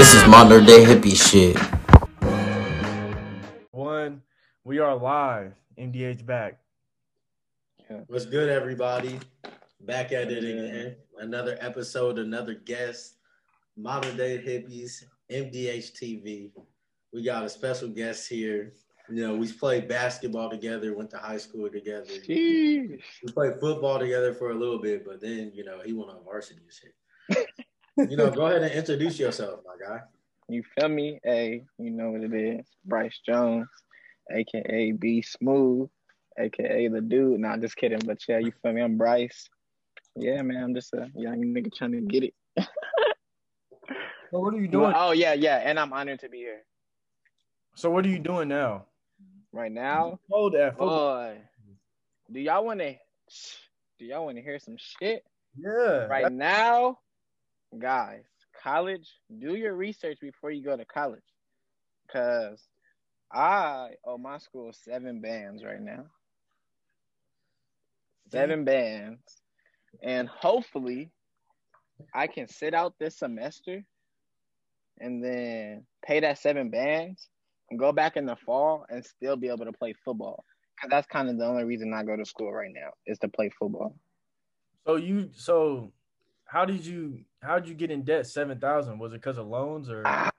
This is modern day hippie shit. One, we are live. MDH back. What's good, everybody? Back at it again. Another episode, another guest. Modern Day Hippies, MDH TV. We got a special guest here. You know, we played basketball together, went to high school together. We played football together for a little bit, but then, you know, he went on varsity and shit. You know, go ahead and introduce yourself, my guy. You feel me? Hey, you know what it is. Bryce Jones, aka B Smooth, aka the dude. Nah, just kidding. But yeah, you feel me? I'm Bryce. Yeah, man, I'm just a young nigga trying to get it. So what are you doing? oh yeah, yeah, and I'm honored to be here So what are you doing now? right now. Hold that. Boy, do y'all want to? Do y'all want to hear some shit yeah. right now, guys? College, do your research before you go to college, cause I owe my school seven bands right now. Seven bands, and hopefully, I can sit out this semester, and then pay that seven bands and go back in the fall and still be able to play football. Cause that's kind of the only reason I go to school right now is to play football. So you so how did you how did you get in debt seven thousand? Was it because of loans or Ah,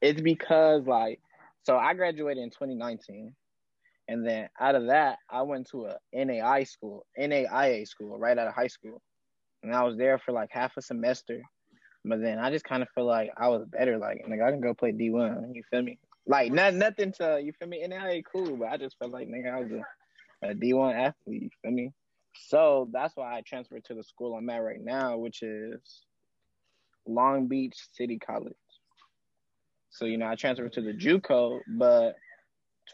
It's because like so I graduated in 2019 and then out of that I went to a NAI school, NAIA school right out of high school. And I was there for like half a semester. But then I just kind of feel like I was better like nigga I can go play D1, you feel me? Like not nothing to you feel me? NAIA cool, but I just felt like nigga I was a, a D1 athlete, you feel me? So that's why I transferred to the school I'm at right now, which is Long Beach City College. So you know, I transferred to the JUCO, but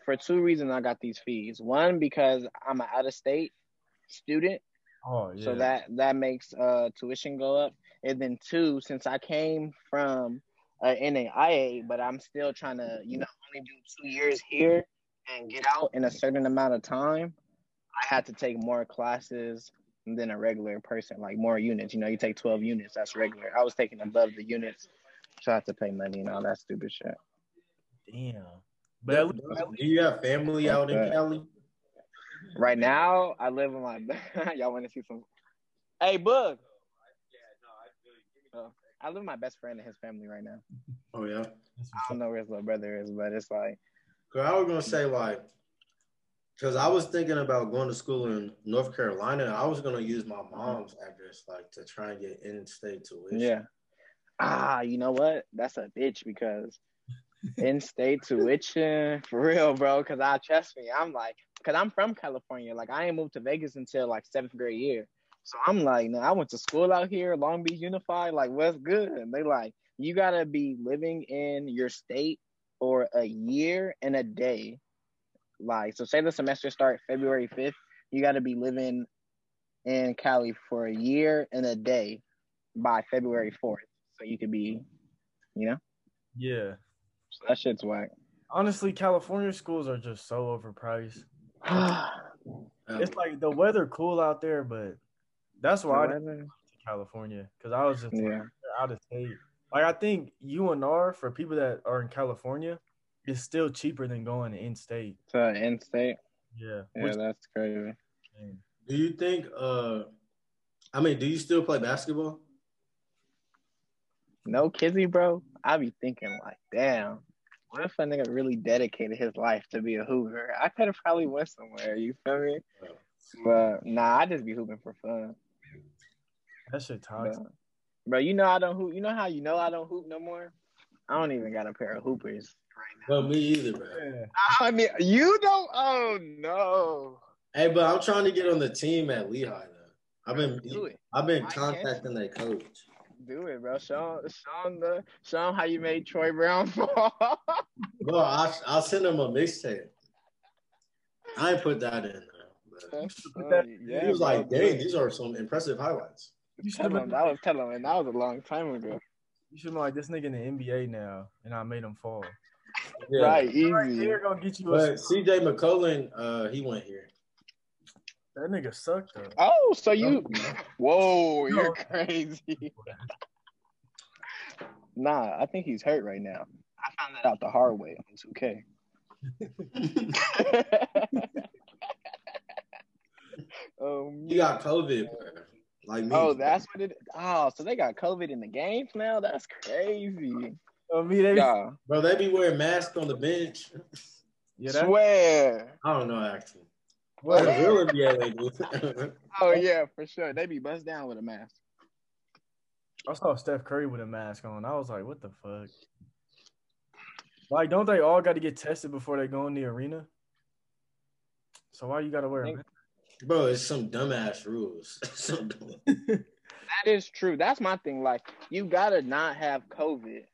for two reasons I got these fees. One because I'm an out of state student, oh yeah. so that that makes uh tuition go up. And then two, since I came from uh, NAIA, but I'm still trying to you know only do two years here and get out in a certain amount of time, I had to take more classes than a regular person, like more units. You know, you take 12 units, that's regular. I was taking above the units, so I had to pay money and all that stupid shit. Damn. But at least, at Do you have family out in Cali? Right now, I live in my. Y'all want to see some? Hey, Bug. Oh, I live with my best friend and his family right now. Oh, yeah. I don't know where his little brother is, but it's like, Cause I was gonna say like, cause I was thinking about going to school in North Carolina. and I was gonna use my mom's address like to try and get in-state tuition. yeah. Ah, you know what? That's a bitch because in-state tuition for real, bro. Because I trust me, I'm like, because I'm from California. Like I ain't moved to Vegas until like seventh grade year. So I'm like, no, I went to school out here, Long Beach Unified. Like, what's good? And they like, you gotta be living in your state for a year and a day. Like, so say the semester start February 5th, you gotta be living in Cali for a year and a day by February 4th. So you could be, you know, yeah. so that shit's whack. Honestly, California schools are just so overpriced. Um, It's like the weather cool out there, but that's why I didn't to California because I was just yeah. out of state. Like I think UNR for people that are in California is still cheaper than going in state. To in state. Yeah. Yeah, Which, that's crazy. do you think? Uh, I mean, do you still play basketball? No kizzy, bro. I be thinking like, damn, what if a nigga really dedicated his life to be a hoover? I could have probably went somewhere. You feel me? But nah, I just be hooping for fun. that shit toxic. Bro, bro, you know I don't hoop. You know how you know I don't hoop no more? I don't even got a pair of hoopers. Right now. Well, me either, bro. Yeah. I mean, you don't. Oh no. Hey, but I'm trying to get on the team at Lehigh though. I've been Do it. I've been Why contacting their coach. Do it, bro. Show, show him the, show him how you made Troy Brown fall. Bro, I'll, I'll send him a mixtape. I ain't put that in there. Uh, yeah, he was bro, like, dang, these are some impressive highlights. You should Tell him that was tell him, and that was a long time ago. you should been like this nigga in the NBA now, and I made him fall. Yeah. Right, Right easy. here gonna get you But a. CJ McCollum, uh, he went here. That nigga sucked though. Oh, so you? Whoa, you're crazy. Nah, I think he's hurt right now. I found that out the hard way on 2K. um, He got COVID, bro. Like me. oh, that's what it. Oh, so they got COVID in the games now. That's crazy. Oh, me, they, Yeah, bro. They be wearing masks on the bench. yeah, that, swear. I don't know actually. what? The real NBA they do. Oh yeah, for sure. They be bust down with a mask. I saw Steph Curry with a mask on. I was like, what the fuck? Like, don't they all got to get tested before they go in the arena? So why you got to wear a mask? Bro, it's some dumbass rules. Some dumb- That is true. That's my thing. Like, you gotta not have COVID,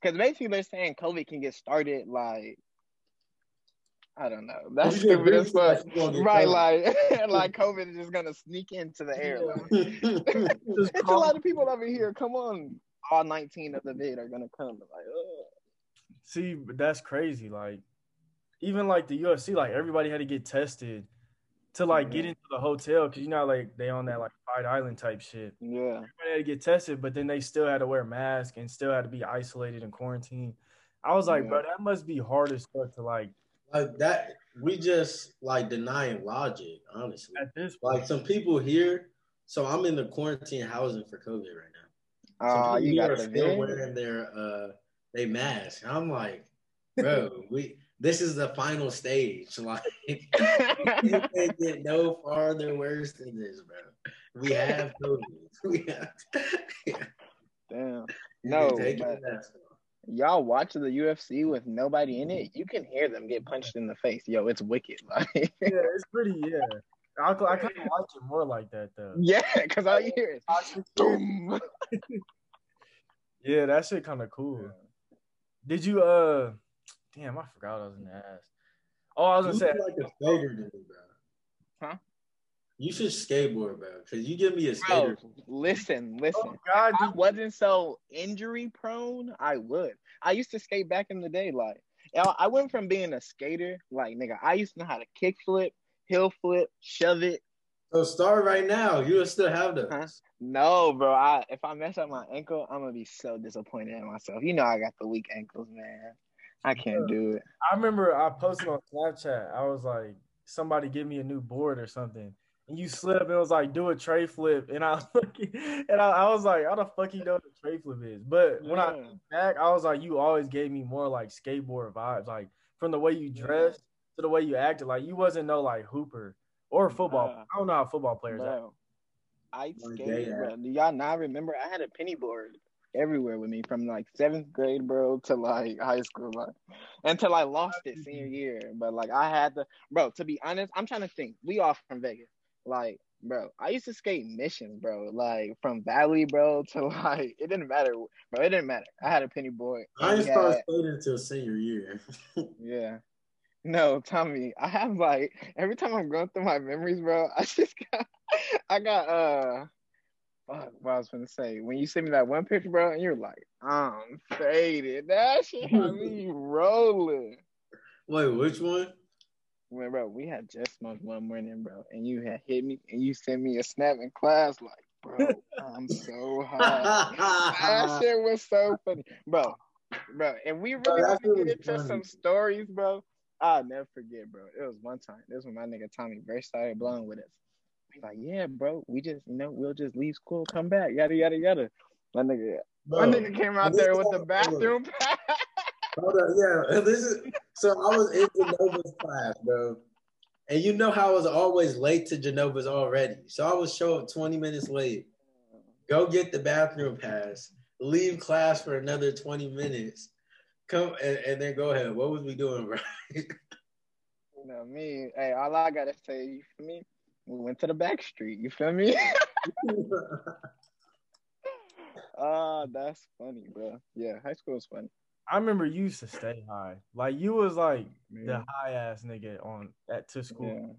because basically they're saying COVID can get started. Like, I don't know. That's You get stupid as fuck. like you gonna get Right, COVID. like, like COVID is just gonna sneak into the air. Like, it's a lot of people over here. Come on, all 19 of the vid are gonna come. Like, ugh. See, that's crazy. Like, even like the UFC, like everybody had to get tested to like get into the hotel because you know, like they on that like Fight Island type shit. yeah, Everybody had to get tested, but then they still had to wear a mask and still had to be isolated and quarantined. I was like, Yeah. bro, that must be hard as fuck to like like that, we just like denying logic, honestly. at this point. Like some people here, so I'm in the quarantine housing for COVID right now. Some uh, you got are still wearing their uh they mask. I'm like, bro, we this is the final stage. Like you can't get no farther worse than this, bro. We have COVID. We have Damn. No, can take your but- mask off. Y'all watch the UFC with nobody in it. You can hear them get punched in the face. Yo, it's wicked. Like, yeah, it's pretty. Yeah, I, I kind of like it more like that though. yeah, because all you hear is. Yeah, that shit kind of cool. Did you uh? Damn, I forgot I was gonna ask. Oh, I was You gonna say. like a skater to me, bro. Huh? You should skateboard, bro. Cause you give me a Bro, skater. listen, listen. Oh God, I wasn't so injury prone, I would. I used to skate back in the day. Like, I went from being a skater, like, nigga, I used to know how to kick flip, heel flip, shove it. So start right now. You'll still have those. Huh? No, bro. I if I mess up my ankle, I'm gonna be so disappointed in myself. You know, I got the weak ankles, man. I can't do it. I remember I posted on Snapchat. I was like, somebody give me a new board or something. And you slip and it was like, do a tre flip. And I fucking and I, I was like, how the fuck you know what a tre flip is? But when I Yeah. think back, I was like, you always gave me more like skateboard vibes. Like from the way you dressed to the way you acted. Like you wasn't no like hooper or football. Nah. I don't know how football players act. I Like skated, bro. Do y'all not remember? I had a penny board everywhere with me from like seventh grade, bro, to like high school, like until I lost it senior year. But like I had to, bro. To be honest, I'm trying to think. We all from Vegas, like. Bro, I used to skate missions, bro. Like from Valley, bro, to like it didn't matter, bro. It didn't matter. I had a penny board. I and didn't start had- skating until senior year. yeah. No, Tommy, I have like every time I'm going through my memories, bro, I just got I got uh fuck what I was gonna say. When you sent me that one picture, bro, and you're like, I'm faded. That shit had me rolling. Wait, which one? When bro, we had just smoked one morning, bro, and you had hit me and you sent me a snap in class like, bro, I'm so high. that shit was so funny, bro. Bro, and we really want to get into funny. some stories, bro. I'll never forget, bro. It was one time. This was my nigga Tommy first started blowing with us. He's like, yeah, bro, we just, you know, we'll just leave school, come back, yada yada yada. My nigga, Bro, my nigga came out there with the bathroom pass. Hold up, yeah. This is so I was in Genova's class, bro. And you know how I was always late to Genova's already. So I would show up 20 minutes late, go get the bathroom pass, leave class for another 20 minutes, come and, and, then go ahead. What was we doing, bro? you know me. Hey, all I gotta say, you feel me? We went to the back street. You feel me? Ah, uh, that's funny, bro. Yeah, high school was fun. I remember you used to stay high. Like you was like yeah. the high ass nigga on at to school. Yeah.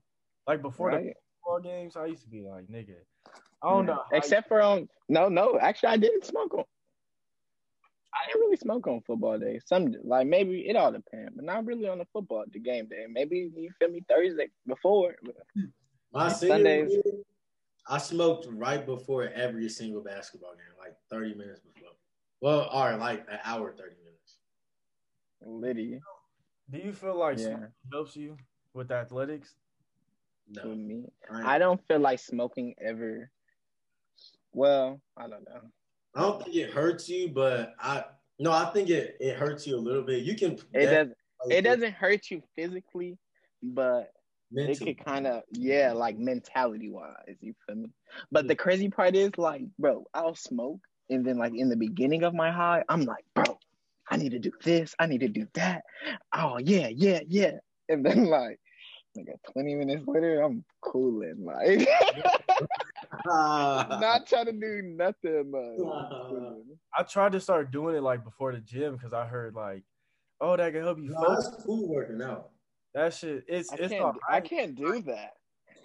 Like before right. the football games, I used to be like nigga. I don't yeah. know. Except for on um, no, no. Actually, I didn't smoke on. I didn't really smoke on football day. Some like maybe it all depends, but not really on the football the game day. Maybe you feel me Thursday before. My Sundays. Year, I smoked right before every single basketball game, like thirty minutes before. Well, or like an hour, thirty minutes. Liddy. Do you feel like yeah. helps you with athletics? No. With me, I, I don't feel like smoking ever. Well, I don't know. I don't think it hurts you, but I no, I think it it hurts you a little bit. You can. It doesn't It doesn't hurt you physically, but Mentally. it could kind of yeah, like mentality wise. You feel me? But the crazy part is like, bro, I'll smoke, and then like in the beginning of my high, I'm like, bro, I need to do this, I need to do that. Oh yeah, yeah, yeah, and then like Like 20 minutes later, I'm cooling. Like, not trying to do nothing. Like, I tried to start doing it like before the gym because I heard like, oh, that can help you. No, focus. that's cool working out. That shit, it's I it's can't, I can't do that.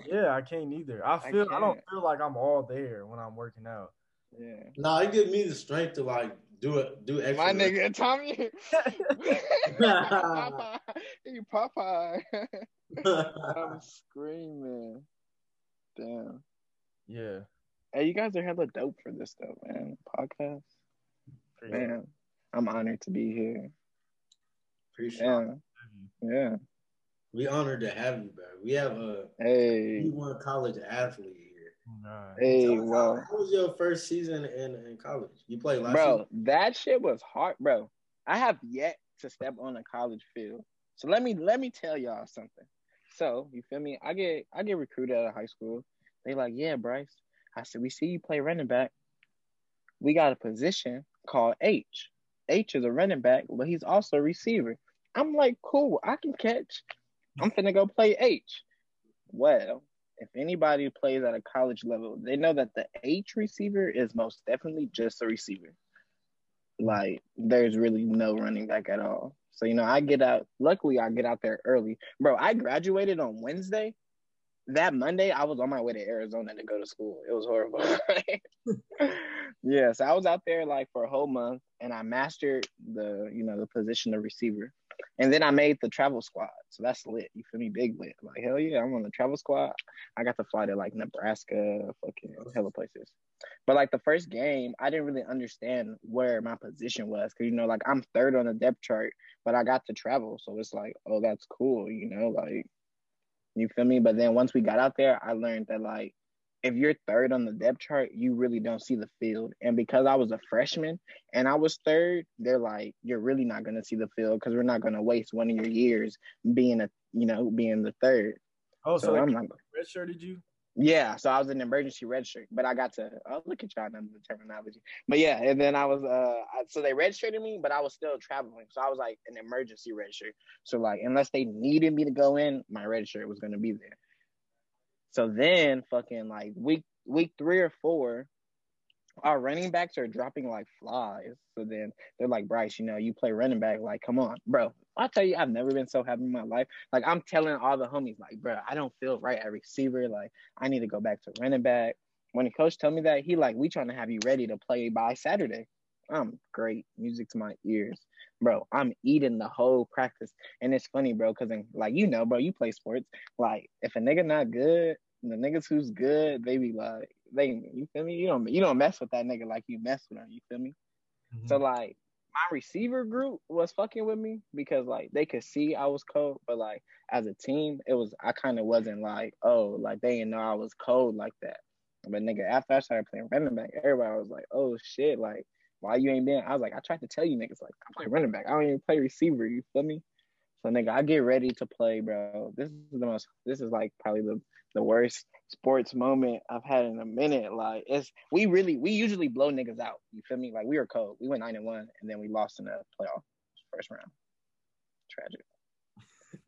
Yeah, I can't either. I feel I, I, don't feel like I'm all there when I'm working out. Yeah. No, it gives me the strength to like do it, do extra. My nigga Tommy. Popeye. Hey, Popeye. I'm screaming. Damn. Yeah. Hey, you guys are hella dope for this stuff, man. Podcast. Appreciate man, I'm honored to be here. Appreciate yeah. Yeah. We honored to have you, bro. We have a hey one college athlete here. Nah. Hey, well, how was your first season in, in college? You played last Bro, season? that shit was hard, bro. I have yet to step on a college field. So let me let me tell y'all something. So you feel me? I get I get recruited out of high school. They like, yeah, Bryce. I said, we see you play running back. We got a position called H. H is a running back, but he's also a receiver. I'm like, cool, I can catch. I'm finna go play H. Well, if anybody plays at a college level, they know that the H receiver is most definitely just a receiver. Like, there's really no running back at all. So, you know, I get out, luckily, I get out there early. Bro, I graduated on Wednesday. That Monday, I was on my way to Arizona to go to school. It was horrible. yeah, so I was out there like for a whole month and I mastered the, you know, the position of receiver. And then I made the travel squad. So that's lit. You feel me? Big lit. Like, hell yeah, I'm on the travel squad. I got to fly to like Nebraska, fucking hella places. But like the first game, I didn't really understand where my position was. Cause you know, like I'm third on the depth chart, but I got to travel. So it's like, oh, that's cool, you know, like you feel me? But then once we got out there, I learned that like if you're third on the depth chart, you really don't see the field. And because I was a freshman and I was third, they're like, you're really not going to see the field because we're not going to waste one of your years being a, you know, being the third. Oh, so, so I'm redshirted you? Yeah, so I was an emergency redshirt, but I got to oh look at y'all know the terminology. But yeah, and then I was uh so they redshirted me, but I was still traveling, so I was like an emergency redshirt. So like unless they needed me to go in, my redshirt was gonna be there. So then fucking like week week three or four, our running backs are dropping like flies. So then they're like, Bryce, you know, you play running back. Like, come on, bro. I tell you, I've never been so happy in my life. Like, I'm telling all the homies, like, bro, I don't feel right at receiver. Like, I need to go back to running back. When the coach told me that, he like, we trying to have you ready to play by Saturday. I'm great. Music to my ears. Bro, I'm eating the whole practice. And it's funny, bro, because like you know, bro, you play sports. Like if a nigga not good, the niggas who's good, they be like, they you feel me? You don't you don't mess with that nigga like you mess with him, you feel me? Mm-hmm. So like my receiver group was fucking with me because like they could see I was cold, but like as a team, it was I kind of wasn't like, oh, like they didn't know I was cold like that. But nigga, after I started playing running back, everybody was like, oh shit, like why you ain't been? I was like, I tried to tell you niggas, like, I play running back. I don't even play receiver. You feel me? So nigga, I get ready to play, bro. This is the most. This is like probably the the worst sports moment I've had in a minute. Like it's we really we usually blow niggas out. You feel me? Like we were cold. We went nine and one, and then we lost in the playoff first round. Tragic.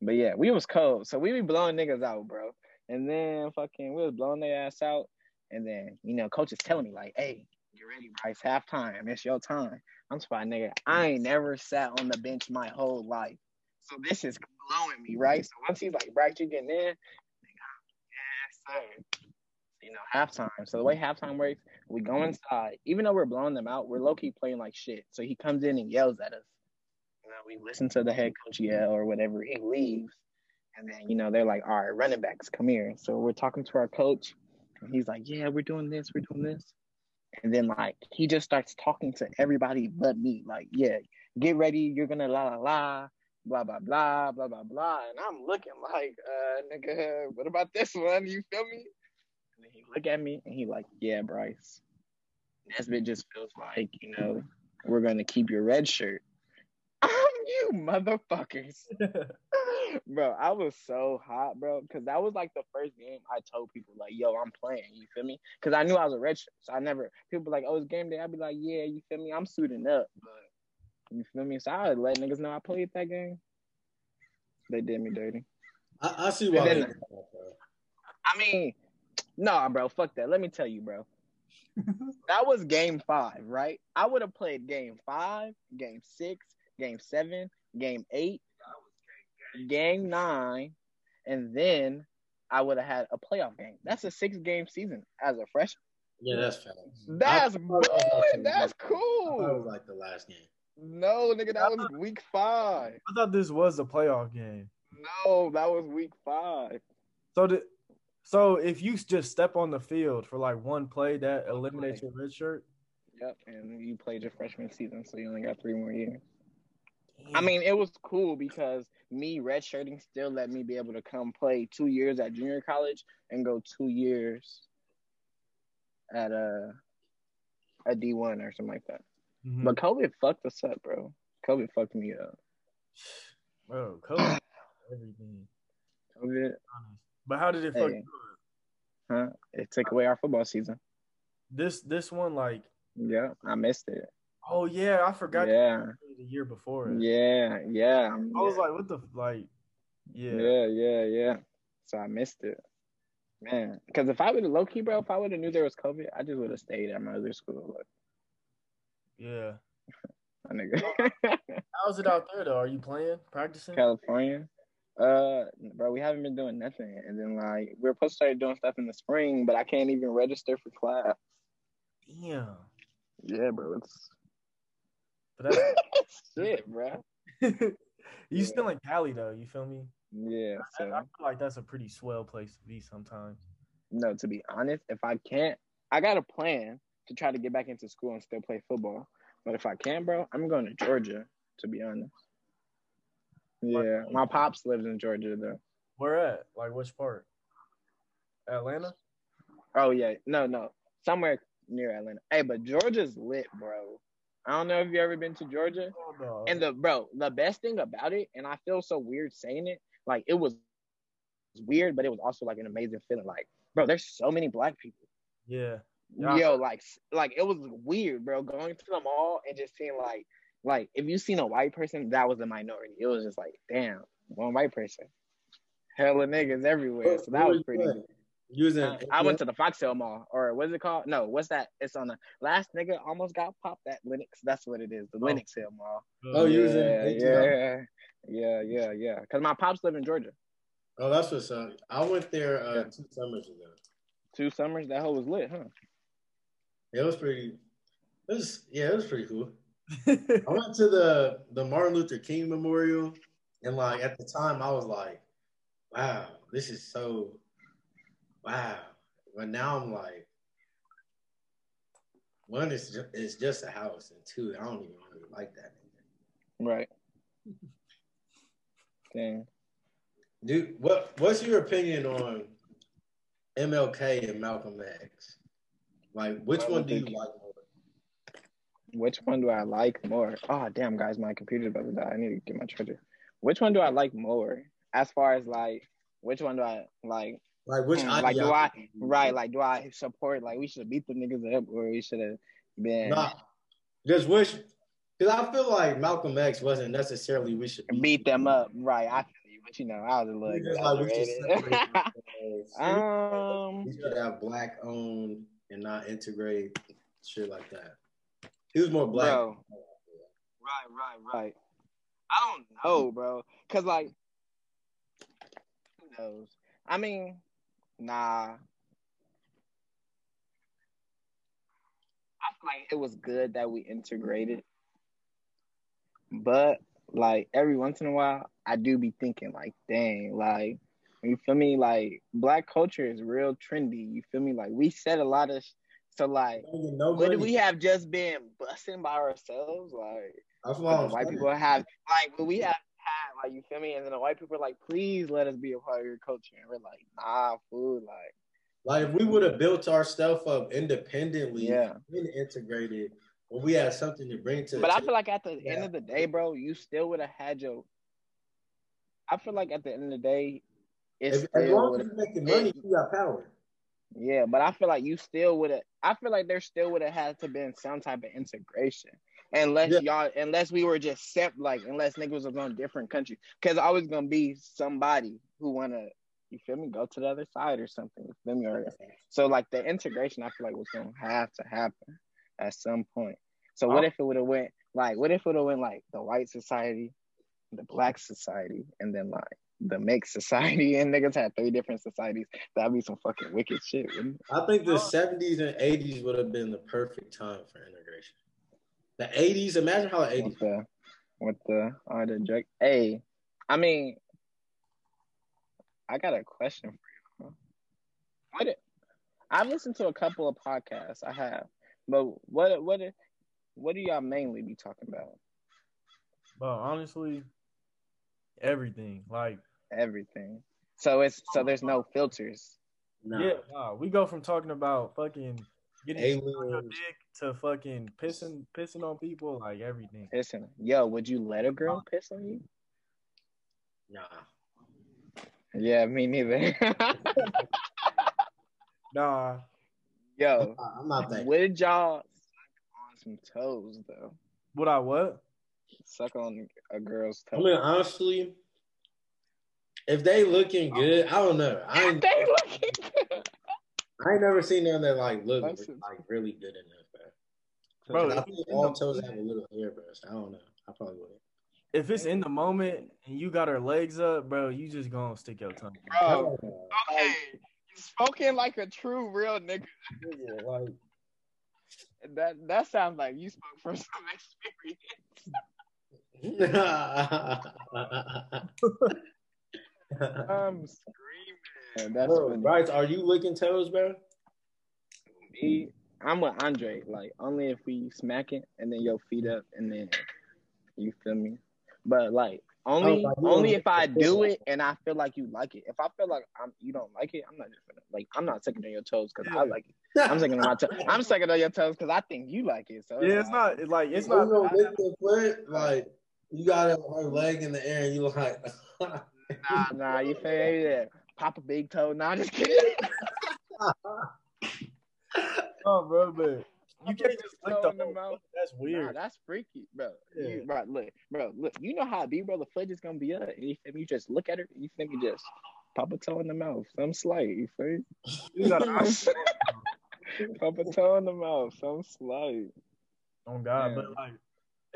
But yeah, we was cold. So we be blowing niggas out, bro. And then fucking we was blowing their ass out. And then, you know, coach is telling me, like, hey, get ready, Bryce, halftime. It's your time. I'm spot nigga. I ain't never sat on the bench my whole life. So this is blowing me, right? So once he's like, Bryce, you getting in, yes, sir. You know, halftime. So the way halftime works, we go inside. Even though we're blowing them out, we're low key playing like shit. So he comes in and yells at us. You know, we listen to the head coach yell or whatever. He leaves. And then, you know, they're like, all right, running backs, come here. So we're talking to our coach. And he's like, yeah, we're doing this, we're doing this. And then, like, he just starts talking to everybody but me. Like, yeah, get ready. You're going to la la la, blah, blah, blah, blah, blah, blah. And I'm looking like, uh, nigga, what about this one? You feel me? And he look at me and he like, yeah, Bryce. Nesbitt just feels like, you know, we're to keep your red shirt. I'm you motherfuckers. bro, I was so hot, bro, because that was like the first game I told people, like, yo, I'm playing. You feel me? Because I knew I was a red shirt. So I never, people like, oh, it's game day. I'd be like, yeah, you feel me? I'm suiting up. But you feel me? So I let niggas know I played that game. They did me dirty. I, I see why. Then, I mean, nah, bro, fuck that. Let me tell you, bro. that was game five, right? I would have played game five, game six, game seven, game eight, game nine, and then I would have had a playoff game. That's a six game season as a freshman. Yeah, that's fair. That's boy, that's cool. That was like the last game. No, nigga, that was week five. I thought this was a playoff game. No, that was week five. So the so if you just step on the field for like one play, that eliminates your red shirt. Yep, and you played your freshman season, so you only got three more years. I mean, it was cool because me redshirting still let me be able to come play two years at junior college and go two years at uh, a a D one or something like that. Mm-hmm. But COVID fucked us up, bro. COVID fucked me up. Bro, COVID everything. COVID. But how did it fuck hey. Huh? It took away our football season. This this one like Yeah, I missed it. Oh yeah, I forgot. Yeah, the year before. It. Yeah, yeah. I was like, what the like? Yeah, yeah, yeah, yeah. So I missed it, man. Because if I would have low key, bro, if I would have knew there was COVID, I just would have stayed at my other school. Like, yeah. my nigga. How's it out there though? Are you playing, practicing? California. Uh, bro, we haven't been doing nothing, and then like we're supposed to start doing stuff in the spring, but I can't even register for class. Damn. Yeah, bro, it's but that's shit, bro. you yeah. still in Cali though, you feel me? Yeah. So. I, I, feel like that's a pretty swell place to be sometimes. No, to be honest, if I can't, I got a plan to try to get back into school and still play football. But if I can, bro, I'm going to Georgia. To be honest. Yeah, my pops lives in Georgia though. Where at? Like which part? Atlanta? Oh yeah, no, no, somewhere near Atlanta. Hey, but Georgia's lit, bro. I don't know if you ever been to Georgia. Oh, no. And the bro, the best thing about it, and I feel so weird saying it, like it was weird, but it was also like an amazing feeling. Like, bro, there's so many black people. Yeah. Yeah. Yo, like, like it was weird, bro, going to the mall and just seeing like, like if you seen a white person, that was a minority. It was just like, damn, one white person. Hella niggas everywhere. So that was pretty. Good. Using uh, I went to the Fox Hill Mall, or what's it called? No, what's that? It's on the last nigga almost got popped at Lenox. That's what it is, the oh. Lenox Hill Mall. Oh, yeah, using yeah, yeah, yeah, yeah. Because my pops live in Georgia. Oh, that's what's up. I went there uh, yeah. two summers ago. Two summers, that hole was lit, huh? It was pretty. It was yeah, it was pretty cool. I went to the the Martin Luther King Memorial, and like at the time, I was like, "Wow, this is so wow. But now I'm like, one is just, it's just a house, and two, I don't even really like that. Right. Dang. Dude, what what's your opinion on MLK and Malcolm X? Like, which one do you like more? Which one do I like more? Oh, damn, guys, my computer's about to die. I need to get my charger. Which one do I like more? As far as like, which one do I like? Like which mm, like do I right like do I support like we should have beat the niggas up or we should have been nah, just which Because I feel like Malcolm X wasn't necessarily we should beat them up, right? I feel you, but you know, I was a little Just like we should um, we should have black owned and not integrate shit like that. He was more black. Bro. right, right, right. I don't know, bro, cause like, who knows? I mean, nah. I feel like it was good that we integrated, but like every once in a while, I do be thinking like, dang, like you feel me? Like black culture is real trendy. You feel me? Like we said a lot of. So like, would we have just been busting by ourselves? Like, That's why white people have like, but we have had like, you feel me? And then the white people are like, please let us be a part of your culture, and we're like, nah, food, like, Like if we would have built our stuff up independently, Yeah. and integrated, when we had something to bring to. But I feel like at the end of the day, bro, you still would have had your. I feel like at the end of the day, it's if, as long as you're making money, you got power. Yeah, but I feel like you still would have. I feel like there still would have had to been some type of integration, unless Yeah. y'all, unless we were just set, like unless niggas was on different countries, because always gonna be somebody who wanna, you feel me, go to the other side or something. You feel me? Or so like the integration, I feel like was gonna have to happen at some point. So what Oh. if it would have went like, what if it would have went like the white society, the black society, and then like the mixed society, and niggas had three different societies? That'd be some fucking wicked shit, wouldn't it? I think the 70s and 80s would have been the perfect time for integration. The 80s, imagine how the 80s. with the with the the drug. Hey, I mean, I got a question for you. What? it- I've listened to a couple of podcasts. I have, but what what what do y'all mainly be talking about? But honestly, everything. Like, Everything. So it's so there's no filters. Nah. yeah, nah, we go from talking about fucking getting shit on your dick to fucking pissing pissing on people, like everything. Pissing. yo, would you let a girl piss on you? Nah. Yeah, me neither. Nah, yo, I'm not that. would y'all suck on some toes though? what I what? Suck on a girl's toes. I mean, honestly, if they looking good, I don't know. I ain't, they looking good. I ain't never seen them that like look That's- like really good enough, bro. Bro, I if think all toes have a little hairbrush. I don't know. I probably would. If it's in the moment and you got her legs up, bro, you just gonna stick your tongue. Bro, okay. You spoken like a true real nigga. Yeah, like That that sounds like you spoke from some experience. I'm screaming. That's bro, funny. Bryce, are you licking toes, bro? Me, I'm with Andre. Like only if we smack it and then your feet up and then you feel me. But like only Oh, only if I do it and I feel like you like it. If I feel like I'm you don't like it, I'm not just gonna like I'm not sucking on your toes because I like it. I'm sucking on my toes. I'm sucking on your toes because I think you like it. So yeah, it's like- not it's like it's It's not. not lick the foot. Like you got her leg in the air, and you like. Nah, nah, you feel? Yeah. Pop a big toe. Nah, just kidding. Oh, bro, but you can't just lick the the mouth. That's Nah, weird. that's freaky, bro. Yeah. You, bro, look, bro, look. You know how it be, bro. The foot is gonna be up. You? You just look at her. You think you just pop a toe in the mouth. Some slight. You feel me? You gotta pop a toe in the mouth. Some slight. Oh God, Yeah. but like,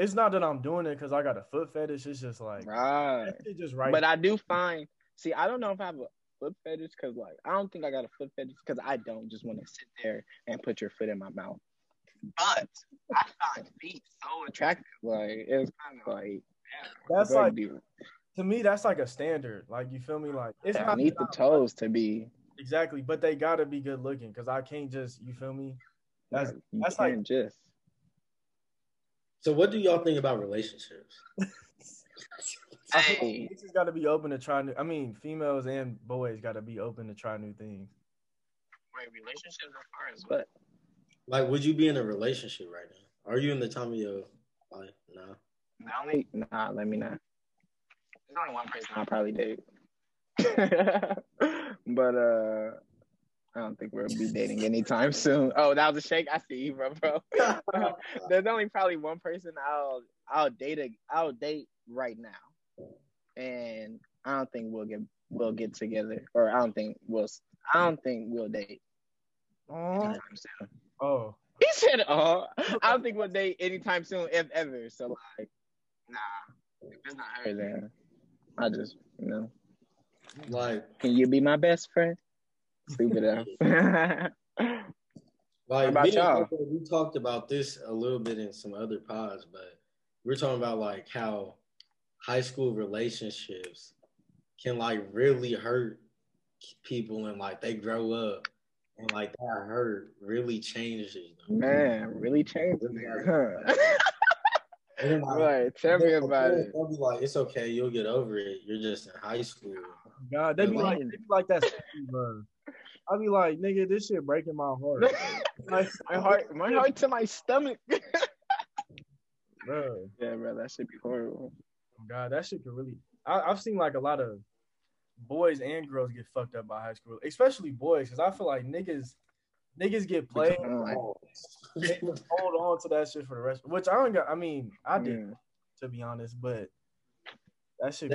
it's not that I'm doing it because I got a foot fetish. It's just like Right. it's just right. But I do find. See, I don't know if I have a foot fetish because, like, I don't think I got a foot fetish because I don't just want to sit there and put your foot in my mouth. But I find feet so attractive. Like, it's kind of like that's like do to me, that's like a standard. Like you feel me? Like it's I not need the toes to be. exactly, but they gotta be good looking because I can't just you feel me. That's you that's like just. So, what do y'all think about relationships? I Hey. Niggas got to be open to try new. I mean, females and boys got to be open to try new things. Wait, relationships as far as what? Like, would you be in a relationship right now? Are you in the time of your life? No. The only nah, let me not. There's only one person I'll probably date. but uh I don't think we'll be dating anytime soon. Oh, that was a shake. I see you, bro, bro. There's only probably one person I'll I'll date a, I'll date right now, and I don't think we'll get we'll get together, or I don't think we'll I don't think we'll date. Oh, oh. He said, "Oh, I don't think we'll date anytime soon, if ever." So like, nah, if it's not her, then I just you know, like, can you be my best friend? Stupid ass. like about me y'all? We talked about this a little bit in some other pods, but we're talking about like how high school relationships can like really hurt people and like they grow up and like that hurt really changes them. Man, really changes it, huh? Like, right, tell me about they'll- it. They'll be like, it's okay, you'll get over it. You're just in high school. God, they be Yeah, like, man. they be like that. Bro. I be like, nigga, this shit breaking my heart. Like, my heart, my heart to my stomach. bro. yeah, bro, that should be horrible. God, that shit could really. I, I've seen like a lot of boys and girls get fucked up by high school, especially boys, because I feel like niggas, niggas get played. Hold on to that shit for the rest. Which I don't got. I mean, I did mm. to be honest, but that shit.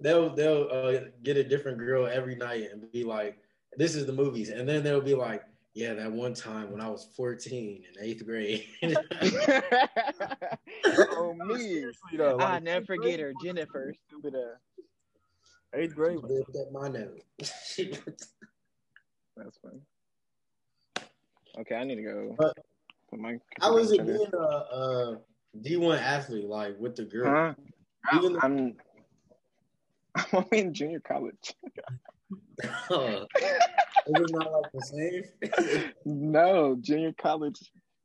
They, Be, they'll they'll uh, get a different girl every night and be like, "This is the movies," and then they'll be like, "Yeah, that one time when I was 14 in eighth grade." oh me. seriously though, I never forget her, Jennifer. Stupid ass. Eighth grade. was- Lived at my nose. That's funny. Okay, I need to go. But- put my How was it being a, a D one athlete, like with the girl? charger. Even Huh? I'm. I'm only in junior college. though, it not like the same. no, junior college.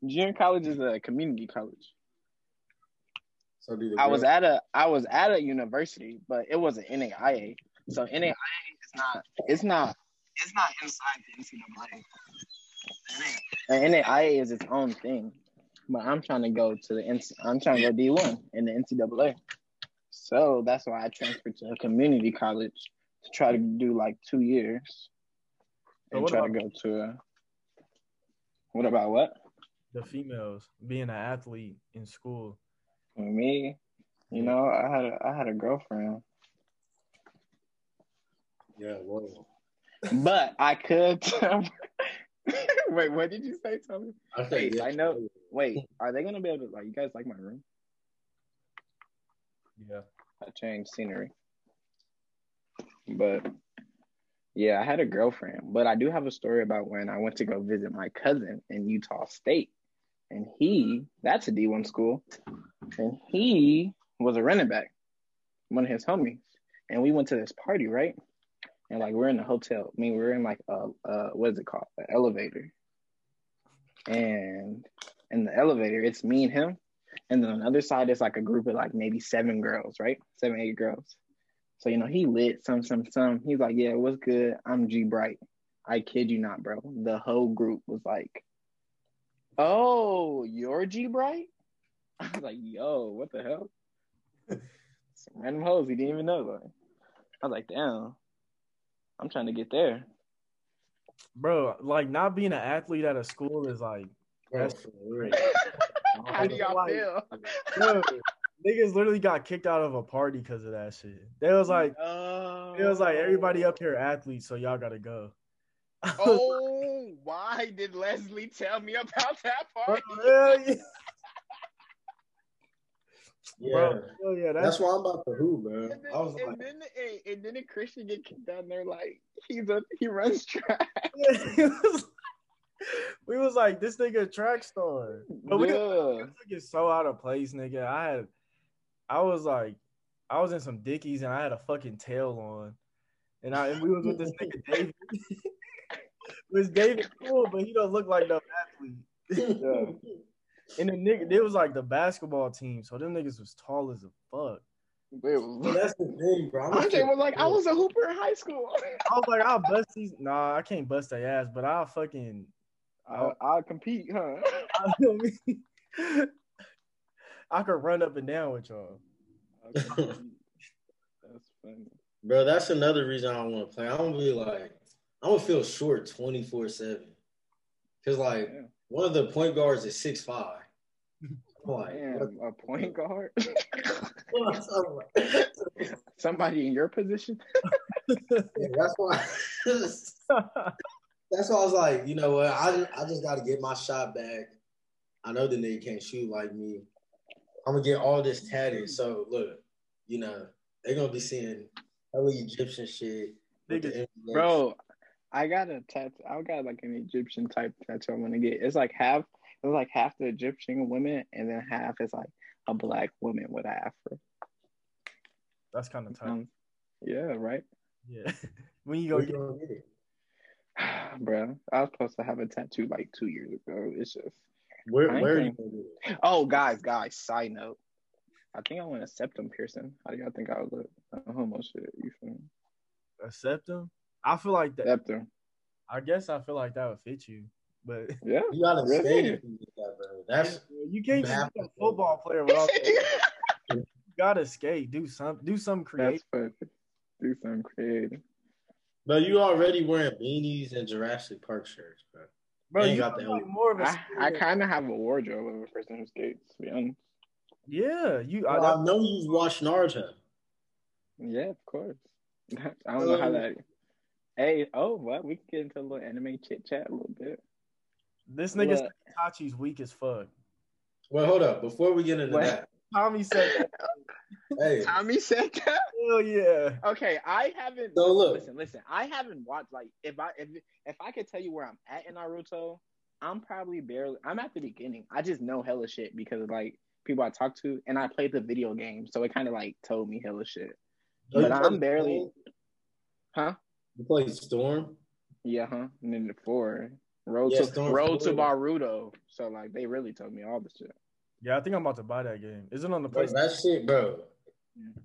Junior college is a community college. so do the I was at a I was at a university, but it was an NAIA. So NAIA is not it's not it's not inside the NCAA. And NAIA is its own thing. But I'm trying to go to the I'm trying to go D1 in the NCAA. So that's why I transferred to a community college to try to do like two years So and what try to go to a. What about what? The females being an athlete in school. For me, you know, I had a, I had a girlfriend. Yeah, well, But I could. Wait, what did you say, Tommy? I think Wait, yeah. I know. Wait, are they gonna be able to like? You guys like my room? Yeah. I changed scenery, but yeah, I had a girlfriend. But I do have a story about when I went to go visit my cousin in Utah State, and he that's a D one school, and he was a running back, one of his homies, and we went to this party, right? And like we're in the hotel. I mean, we're in like a, uh what is it called? An elevator. And in the elevator, it's me and him. And then on the other side, it's like a group of like maybe seven girls, right? Seven, eight girls. So, you know, he lit some, some, some. He's like, yeah, what's good? I'm G Bright. I kid you not, bro. The whole group was like, oh, you're G Bright? I was like, yo, what the hell? some random hoes he didn't even know. Like, I was like, damn, I'm trying to get there. Bro, like not being an athlete at a school is like That's- for real. How do y'all Like- feel? Bro, niggas literally got kicked out of a party because of that shit. They was like, Oh. it was like everybody up here oh. athletes, so y'all gotta go. Oh, why did Leslie tell me about that party? hell yeah, Yeah, bro, hell yeah, that's that's why I'm about to who, man. And then, I was and like, then, and, and then the Christian get kicked down there like he's a he runs track. we was like this nigga a track star, but we, yeah. we took it so out of place, nigga. I had, I was like, I was in some dickies and I had a fucking tail on, and I and we was with this nigga David. it was David cool, but he don't look like no athlete. yeah. And the nigga, it was like the basketball team, so them niggas was tall as a fuck. It that's the thing, bro. I'm Andre was like, I was a hooper in high school. I was like, I'll bust these. Nah, I can't bust their ass, but I'll fucking. I'll, uh, I'll compete, huh? I, feel me? I could run up and down with y'all. That's funny. Bro, that's another reason I don't want to play. I don't be like, I'm gonna feel short 24 seven. Cause like Yeah. one of the point guards is six five. I'm like, Damn, a point guard. what? I'm like- Somebody in your position. Yeah, that's why. That's why I was like, you know what? I just, I just got to get my shot back. I know the nigga can't shoot like me. I'm gonna get all this tatted. So look, you know they're gonna be seeing hella Egyptian shit. with. Bro, I got a tattoo. I got like an Egyptian type tattoo. I'm gonna get. It's like half. It's like half the Egyptian women, and then half is like a black woman with an afro. That's kind of tight. Um, yeah, right, Yeah. when you go get gonna get it? bro. I was supposed to have a tattoo like two years ago. It's just. Where where are you think- gonna get it? Oh, guys, guys. Side note. I think I want a septum piercing. How do y'all think I would look? A homo shit. You feel me? a septum, I feel like that. Septum. I guess I feel like that would fit you, but Yeah. You gotta Really? skate if you get that, bro. That's you can't just be a football player without. you gotta skate. Do some. Do something creative. That's perfect. Do something creative. But you already wearing beanies and Jurassic Park shirts, bro. Bro, ain't you got the that like more of a. I, I kind of have a wardrobe of a person who skates, to be honest. Yeah, you. I, Bro, I know you've watched Naruto. Yeah, of course. I don't know how Um, that. Hey, oh, what? We can get into a little anime chit chat a little bit. this nigga Look. Tachi's weak as fuck. Well, hold up. Before we get into What? that, Tommy said, that. hey, Tommy said that. "Hell yeah." Okay, I haven't. So look. listen, listen. I haven't watched like if I if if I could tell you where I'm at in Naruto, I'm probably barely. I'm at the beginning. I just know hella shit because of like people I talk to, and I played the video game, so it kind of like told me hella shit. Oh, you But I'm barely, Storm? huh? You played Storm. Yeah, huh? And then the four road Yeah, to Storm road to. Boruto. So like they really told me all the shit. Yeah, I think I'm about to buy that game. Is it on the Bro, PlayStation? that shit, bro.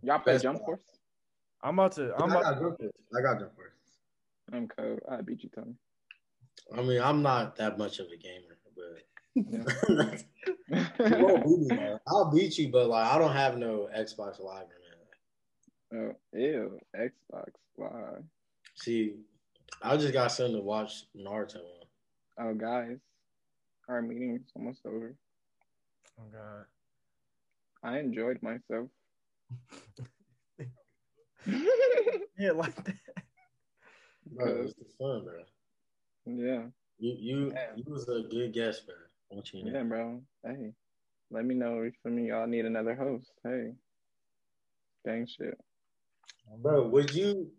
Y'all play Best Jump. Force? I'm about to. I'm I about. got Jump Force. I got Jump Force. I'm cold. I beat you, Tommy. I mean, I'm not that much of a gamer, but you won't beat me, man. I'll beat you, but like I don't have no Xbox Live, man. oh, ew. Xbox. Live. See, I just got something to watch Naruto on. Oh, guys, our meeting's almost over. Oh god. I enjoyed myself. Yeah, like that. Bro, it's uh, the fun, bro. yeah, You you Yeah. you was a good guest, bro. I want you to know. yeah, bro. Hey, let me know if some of y'all need another host. Hey, dang shit. Bro, would you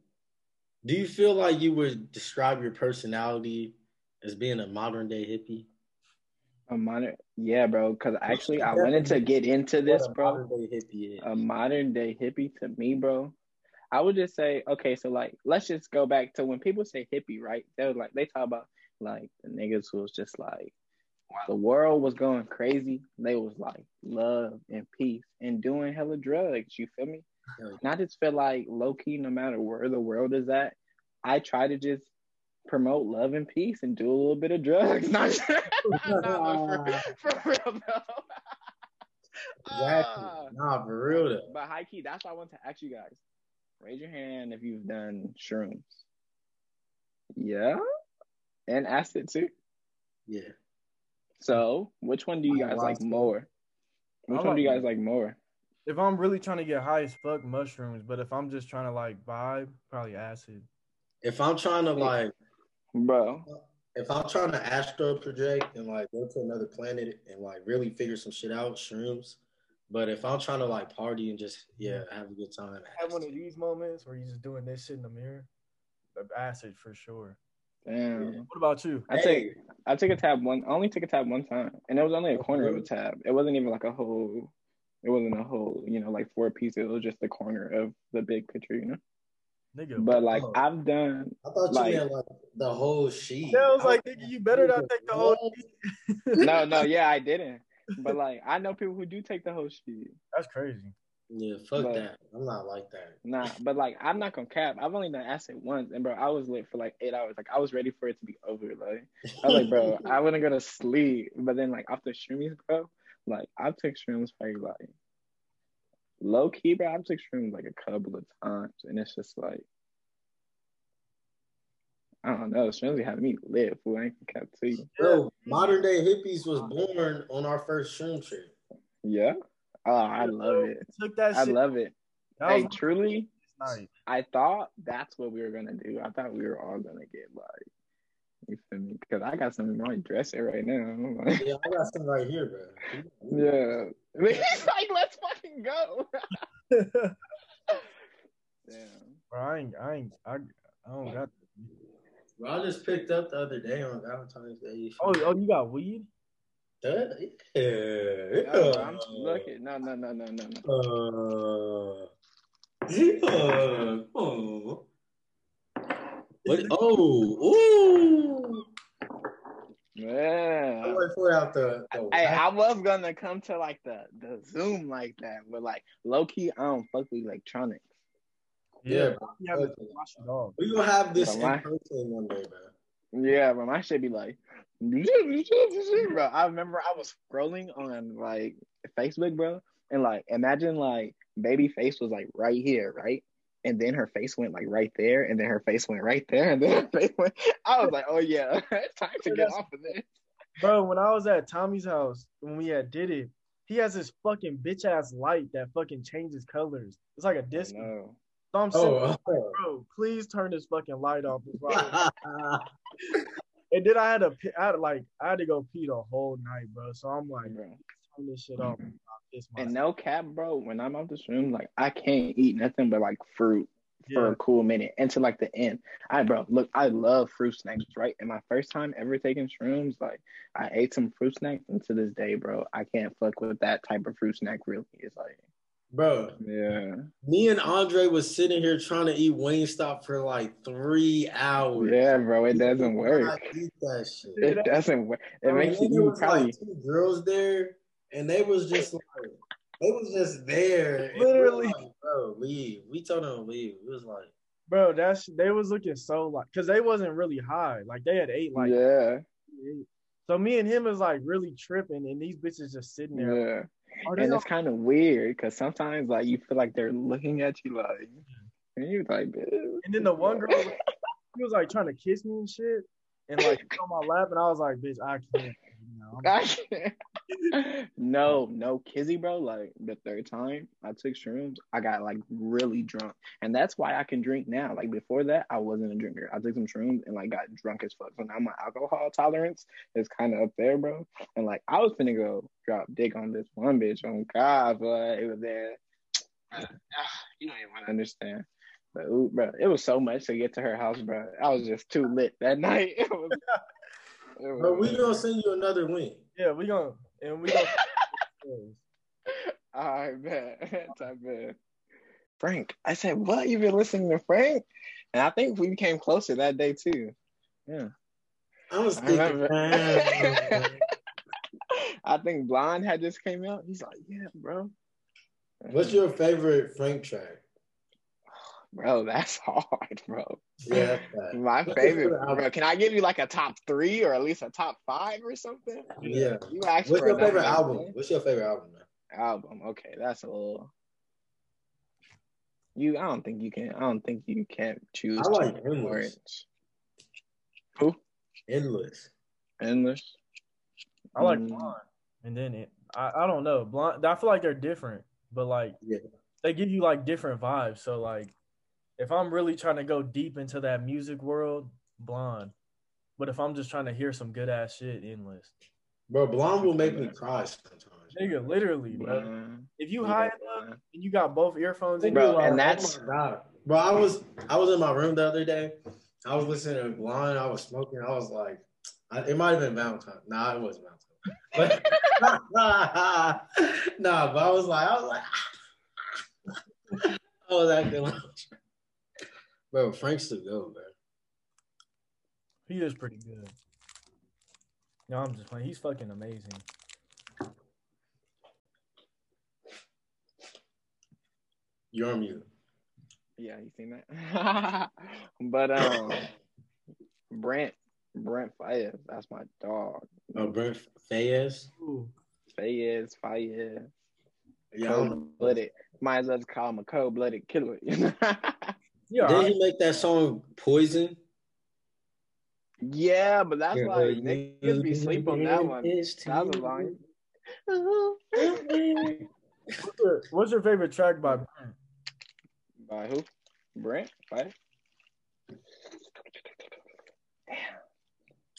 do you feel like you would describe your personality as being a modern day hippie? A modern, yeah, bro. Because actually, I wanted to get into this, bro. modern day hippie is. a modern day hippie to me, bro, I would just say, okay, so like, let's just go back to when people say hippie, right? They're like, they talk about like the niggas who was just like, while the world was going crazy, they was like love and peace and doing hella drugs. You feel me? And I just feel like low key, no matter where the world is at, I try to just promote love and peace and do a little bit of drugs. Not, no, for, for real though. Exactly. Ah. Nah, for real though. But high key, that's why I want to ask you guys. Raise your hand if you've done shrooms. Yeah, and acid too. Yeah. So, which one do you I guys like like more? Which I one do you guys like more? If I'm really trying to get high as fuck, mushrooms. But if I'm just trying to like vibe, probably acid. If I'm trying to like Bro, if I'm trying to astro project and like go to another planet and like really figure some shit out, shrooms. But if I'm trying to like party and just yeah, have a good time, Have one of these moments where you're just doing this shit in the mirror. The Acid for sure. damn. Yeah. What about you? I take I took a tab one. I only took a tab one time, and it was only a corner of a tab. It wasn't even like a whole. It wasn't a whole, you know, like four pieces. It was just the corner of the big picture, you know. Nigga. But like Oh. I've done I thought like- you meant like the whole sheet. yeah, I was like, nigga, you better not take the whole What? shit. no, no, yeah, I didn't. But like, I know people who do take the whole sheet. That's crazy. Yeah, fuck But- that. I'm not like that. Nah, but like, I'm not gonna cap. I've only done acid once, and bro, I was lit for like eight hours. Like, I was ready for it to be over. Like, I was like, bro, I wouldn't go to sleep. But then, like, after shroomies, bro, like, I took shrooms probably like low key, bro. I took shrooms like a couple of times, and it's just like, I don't know. Shrooms had me lit. Fool, I ain't gonna cap to you. Bro, modern day hippies was born on our first shroom trip. Yeah. Oh, I love it. Took that I shit. love it. that Hey, truly, nice. I thought that's what we were gonna do. I thought we were all gonna get like, you feel me? Because I got some in my dresser right now. I'm like, Yeah, I got some right here, bro. yeah. He's like, let's fucking go. Damn. Bro, I ain't, I ain't, I, I don't got. Bro, I just picked up the other day on Valentine's Day. Oh, feel oh, you got weed? That- yeah. No, bro, I'm looking. No, no, no, no, no, no. Uh, yeah. Oh. What? Oh, ooh. Yeah. I went for out the. the Hey, I was gonna come to like the the Zoom like that, but like low key, I don't fuck with electronics. Yeah, bro. You have to wash it off. we gonna have this in my- person one day, bro. Yeah, but my shit be like, bro. I remember I was scrolling on like Facebook, bro, and like imagine like baby face was like right here, right? And then her face went like right there, and then her face went right there, and then her face went. I was like, oh yeah, it's time to get off of this. Bro, when I was at Tommy's house, when we had did it, he has this fucking bitch ass light that fucking changes colors. It's like a disco. So I'm saying, oh, oh, bro, please turn this fucking light off. before and then I had to, pi- I had to like, I had to go pee the whole night, bro. So I'm like, Bro. turn this shit off. Mm-hmm. It's my And no cap, bro. When I'm out the room, like I can't eat nothing but like fruit for Yeah. a cool minute until like the end. I bro, look, I love fruit snacks, right? And my first time ever taking shrooms, like I ate some fruit snacks, and to this day, bro, I can't fuck with that type of fruit snack. Really, it's like, bro. yeah, Me and Andre was sitting here trying to eat Wingstop for like three hours. yeah, bro, it doesn't I work. eat that shit. It doesn't work. It Bro, makes and you there you was probably. like two girls there, and they was just like, they was just there. And we Literally. like, bro, leave. We told them to leave. It was like, Bro, that's they was looking so like, cause they wasn't really high. Like they had ate like, yeah, so me and him is like really tripping, and these bitches just sitting there. yeah. Are they And all- it's kind of weird because sometimes like you feel like they're looking at you like, and you like, bitch. And then the one girl, was- she was like trying to kiss me and shit, and like on my lap, and I was like, bitch, I can't. You know, I'm- I can't. no, no, Kizzy, bro. Like the third time I took shrooms, I got like really drunk, and that's why I can drink now. Like before that, I wasn't a drinker. I took some shrooms and like got drunk as fuck. So now my alcohol tolerance is kind of up there, bro. And like I was finna go drop dick on this one bitch on God, but it was there. You don't even want to understand. But ooh, bro, it was so much to get to her house, bro. I was just too lit that night. It was. it was- bro, we gonna send you another wing. yeah, we gonna and we gonna. I bet. I bet. Frank, I said, what? You've been listening to Frank? And I think we became closer that day too. Yeah. I was thinking, remember. I think Blonde had just came out. He's like, yeah, bro. what's your favorite Frank track? Bro? That's hard, bro. Yeah, that's. My What's your favorite, favorite bro. Can I give you like a top three or at least a top five or something? Yeah. You asked What's your favorite number, album? man. What's your favorite album, man? Album. Okay, that's a little. You, I don't think you can. I don't think you can choose. I like two Endless. words. Who? Endless. Endless. I like Mm. blonde, and then it. I, I don't know blonde. I feel like they're different, but like Yeah. they give you like different vibes. So like, if I'm really trying to go deep into that music world, blonde. But if I'm just trying to hear some good ass shit, endless. Bro, Blonde will make me cry sometimes. Nigga, literally, bro. If you Yeah, high enough and you got both earphones in, Bro, you like, and oh that's- oh my God. Bro, I was I was in my room the other day. I was listening to Blonde. I was smoking. I was like, I, it might have been Valentine. Nah, it wasn't Valentine. But nah, but I was like, I was like, I was acting like, bro, Frank's the go, bro. he is pretty good. No, I'm just playing. He's fucking amazing. You're on mute. Yeah, you seen that? but um, Brent, Brent Faiyaz, that's my dog. Oh, Brent Faiyaz. Ooh. Faiyaz, Faiyaz, Yeah, I don't know. cold blooded. Might as well just call him a cold blooded killer. Yeah, Did he make that song Poison? Yeah, but that's like niggas be sleep on that one. That was a line. What's your, what's your favorite track by Brent? By who? Brent? By?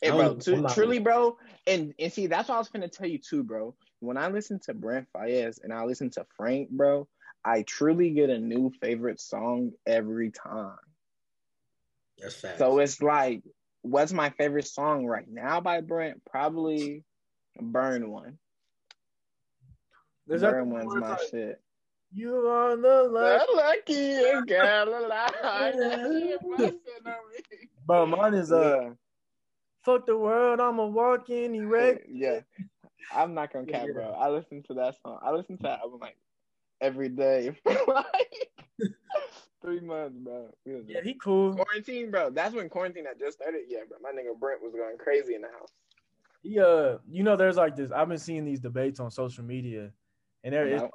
Hey, bro, I'm- tru- I'm not- truly, bro, and and see, that's what I was gonna tell you too, bro. When I listen to Brent Faiyaz and I listen to Frank, bro, I truly get a new favorite song every time. That's fact. So it's like, what's my favorite song right now by Brent? Probably Burn One. Is that the Burn One's my it's like, shit. You are the luck. The luckiest girl alive. Bro, mine is uh, yeah. fuck the world. I'm a walking erect. yeah. I'm not gonna cap, bro. I listen to that song. I listen to that album like every day for like three months, bro. It was Yeah, he cool. quarantine, bro. That's when quarantine had just started. Yeah, bro. My nigga Brent was going crazy in the house. He uh, you know, there's like this. I've been seeing these debates on social media, and there it's Yeah. like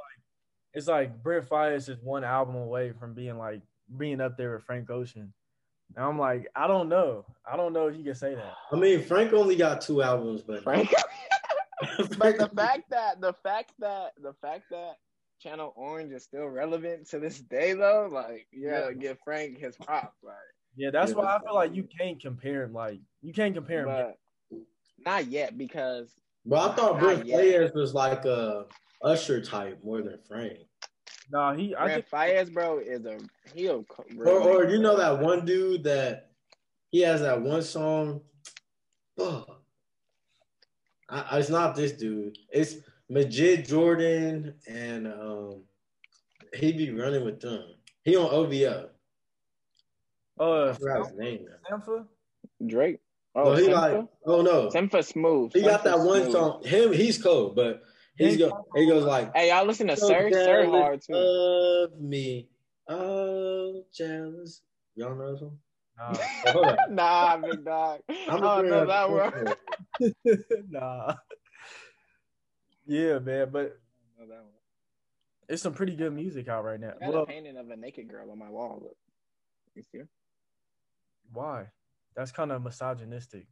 it's like Brent Faiyaz is one album away from being like being up there with Frank Ocean. And I'm like, I don't know. I don't know if you can say that. I mean, Frank only got two albums, but Frank. but the fact that the fact that the fact that Channel Orange is still relevant to this day, though, like you gotta give Frank his props, like. Yeah, that's why I that's feel like you can't compare him. Like you can't compare him. But not yet because but I thought Not Brent yet. Faiyaz was like a Usher type more than Frank. No, he. I Brent think Faiyaz, bro, is a he'll co- Or, or you know that one dude that he has that one song. Fuck. I, I- it's not this dude. It's Majid Jordan, and um, he be running with them. He on OVO. I uh, forgot his name. now. Sampha. Drake. Oh, Oh, he Simfa? like, oh no, Simfa smooth. he got Simfa that one smooth. song. Him, he's cold, but he's go. He goes like, Hey, y'all listen to So Sir? Sir hard too. Love me, oh jealous. Y'all know this one? Nah, hold on. nah, big dog. I I'm don't know that one. one. nah. Yeah, man, but I don't know that one. it's some pretty good music out right now. I got Well, a painting of a naked girl on my wall. Look. You see her? why? That's kind of misogynistic.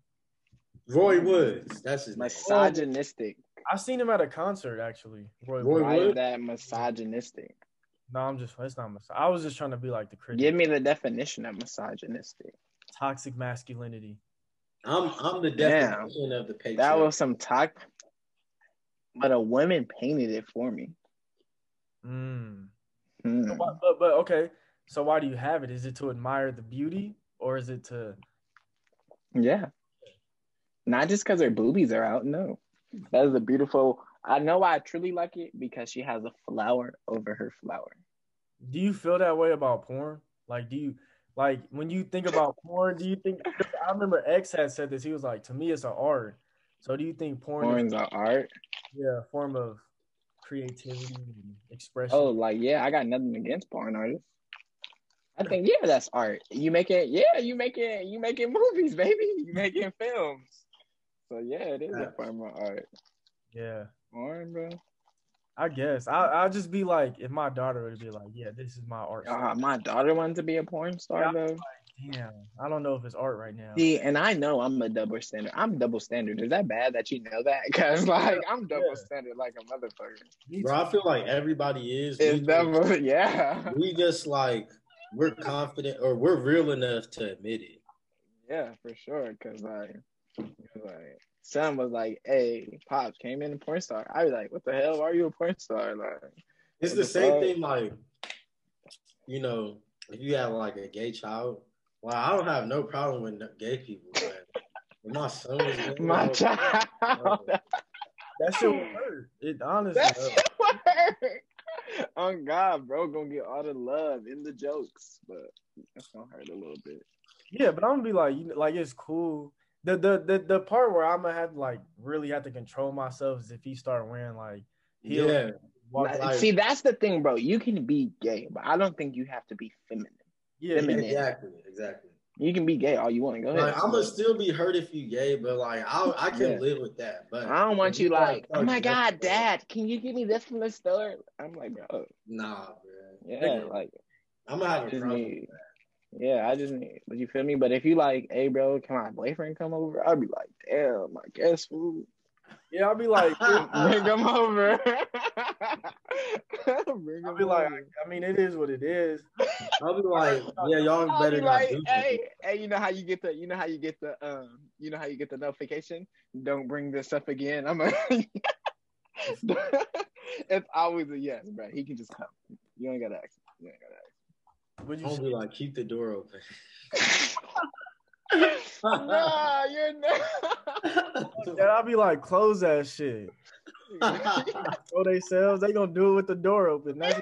Roy Woods. That's his name. Misogynistic. I seen him at a concert actually. Roy Roy Wood. Why is that misogynistic? No, I'm just. It's not. Mis- I was just trying to be like the critic. Give me the definition of misogynistic. toxic masculinity. I'm I'm the Damn. definition of the patriarch. That was some talk, but a woman painted it for me. Mm. Hmm. So why- but but okay. So why do you have it? Is it to admire the beauty, or is it to? Yeah. Not just because her boobies are out. No. That is a beautiful. I know why I truly like it because she has a flower over her flower. Do you feel that way about porn? Like, do you like when you think about porn? Do you think? I remember X had said this. He was like, "To me, it's an art." So, do you think porn? is Porn's an art. yeah, a form of creativity and expression? Oh, like yeah, I got nothing against porn artists. I think yeah, that's art. You making yeah, you making you making movies, baby. You making films. So yeah, it is a form of art. yeah. Porn, bro. I guess I I'll just be like, if my daughter would be like, "Yeah, this is my art." Uh, my daughter wanted to be a porn star Yeah. though. Damn, I don't know if it's art right now. See, and I know I'm a double standard. I'm double standard. Is that bad that you know that? Because like I'm double Yeah. standard like a motherfucker. Me Bro, I feel like everybody is. It's We double, just, yeah, we just like we're confident or we're real enough to admit it. yeah, for sure. Because like, 'cause, like, Sam was like, "Hey, pops came in a porn star." I was like, "What the hell? Why are you a porn star?" Like, It's the the same fuck? thing like you know, if you have like a gay child. Well, I don't have no problem with gay people, but my son was gay, my child. that shit would hurt. It honestly. That hurt. shit work. On oh, God, bro, gonna get all the love in the jokes, but that's gonna hurt a little bit. Yeah, but I'm gonna be like, you know, like it's cool. The, the the the part where I'm gonna have to like really have to control myself is if he start wearing like heels. yeah, like- See, that's the thing, bro. You can be gay, but I don't think you have to be feminine. Yeah, exactly, exactly. You can be gay all you want. To go ahead. Like I'm gonna still be hurt if you gay, but like I I can Yeah. live with that. But I don't want you like, oh my god, dad, can you give me this from the store? I'm like, bro, Nah, bro. yeah, like I'm gonna have a just problem. need, Yeah, I just need, but you feel me? But if you like, hey, bro, can my boyfriend come over? I'd be like, damn, I guess food. Yeah, I'll be like, Bring him over. Bring I'll him be like, over. I mean, it is what it is. I'll be like, yeah, y'all I'll better be not like, do hey, hey, you know how you get the, you know how you get the, um, you know how you get the notification? Don't bring this up again. I'm a. it's always a yes, bro. He can just come. You ain't gotta ask. You ain't gotta ask. What you I'll be like, keep the door open. Nah, you're not. Yeah, I'll be like, close that shit. Show themselves. They gonna do it with the door open. That's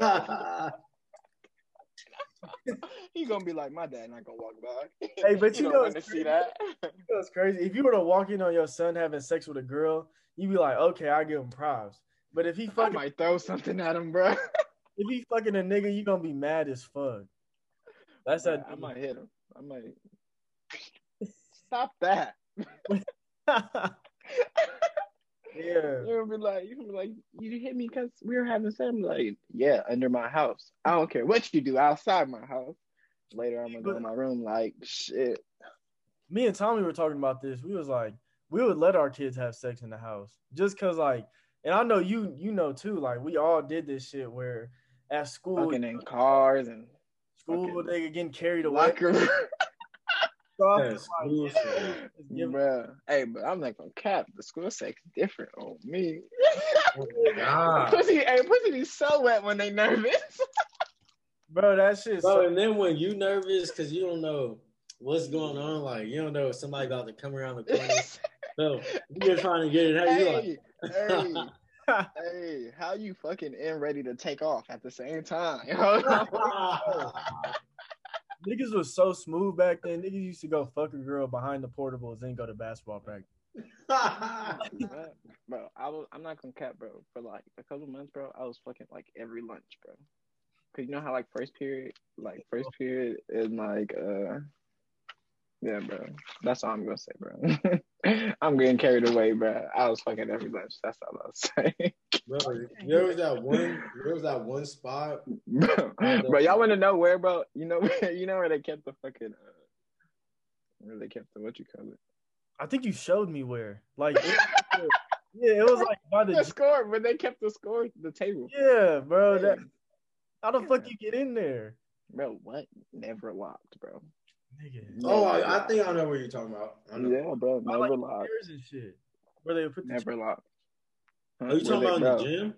He gonna be like, my dad not gonna walk by. Hey, but you don't know want to it's see crazy. that. It's crazy. If you were to walk in on your son having sex with a girl, you'd be like, okay, I give him props. But if he I fucking might throw something at him, bro. if he fucking a nigga, you gonna be mad as fuck. That's that. I might hit him. I might. Stop that. yeah. Gonna be like, gonna be like, you hit me because we were having sex. I'm like, yeah, under my house. I don't care what you do outside my house. Later, I'm gonna go in my room like, shit. Me and Tommy were talking about this. We was like, we would let our kids have sex in the house just cause like, and I know you you know too. Like we all did this shit where at school, Fucking in cars and school they getting carried away. Locker. Yeah, was school sex. just. Hey, but I'm not gonna cap. The school sex different on me. Oh God. pussy, hey, pussy be so wet when they nervous. bro, that shit. Bro, So, and then when you nervous because you don't know what's going on, like you don't know if somebody about to come around the corner. so you're trying to get it out. You're like, hey, hey, hey, how you fucking in ready to take off at the same time? Niggas was so smooth back then. Niggas used to go fuck a girl behind the portables, then go to basketball practice. But, bro, I was I'm not gonna cap, bro. For like a couple months, bro, I was fucking like every lunch, bro. Cause you know how like first period, like first period is like uh yeah, bro. That's all I'm gonna say, bro. I'm getting carried away, bro. I was fucking every lunch. That's all I was saying. bro, there was that one. There was that one spot. bro, bro, y'all want to know where, bro? You know, where, you know where they kept the fucking, uh, where they kept the what you call it? I think you showed me where. Like, it- yeah, it was like by The the score, where they kept the score, the table. yeah, bro. That how the fuck you get in there, Bro, what? Never locked, bro. Nigga? Oh, I, I think I know what you're talking about. I know. Yeah, bro, By, never like, locked. and shit. Where they would put the Never locked. Huh? Are you talking about they- in the gym?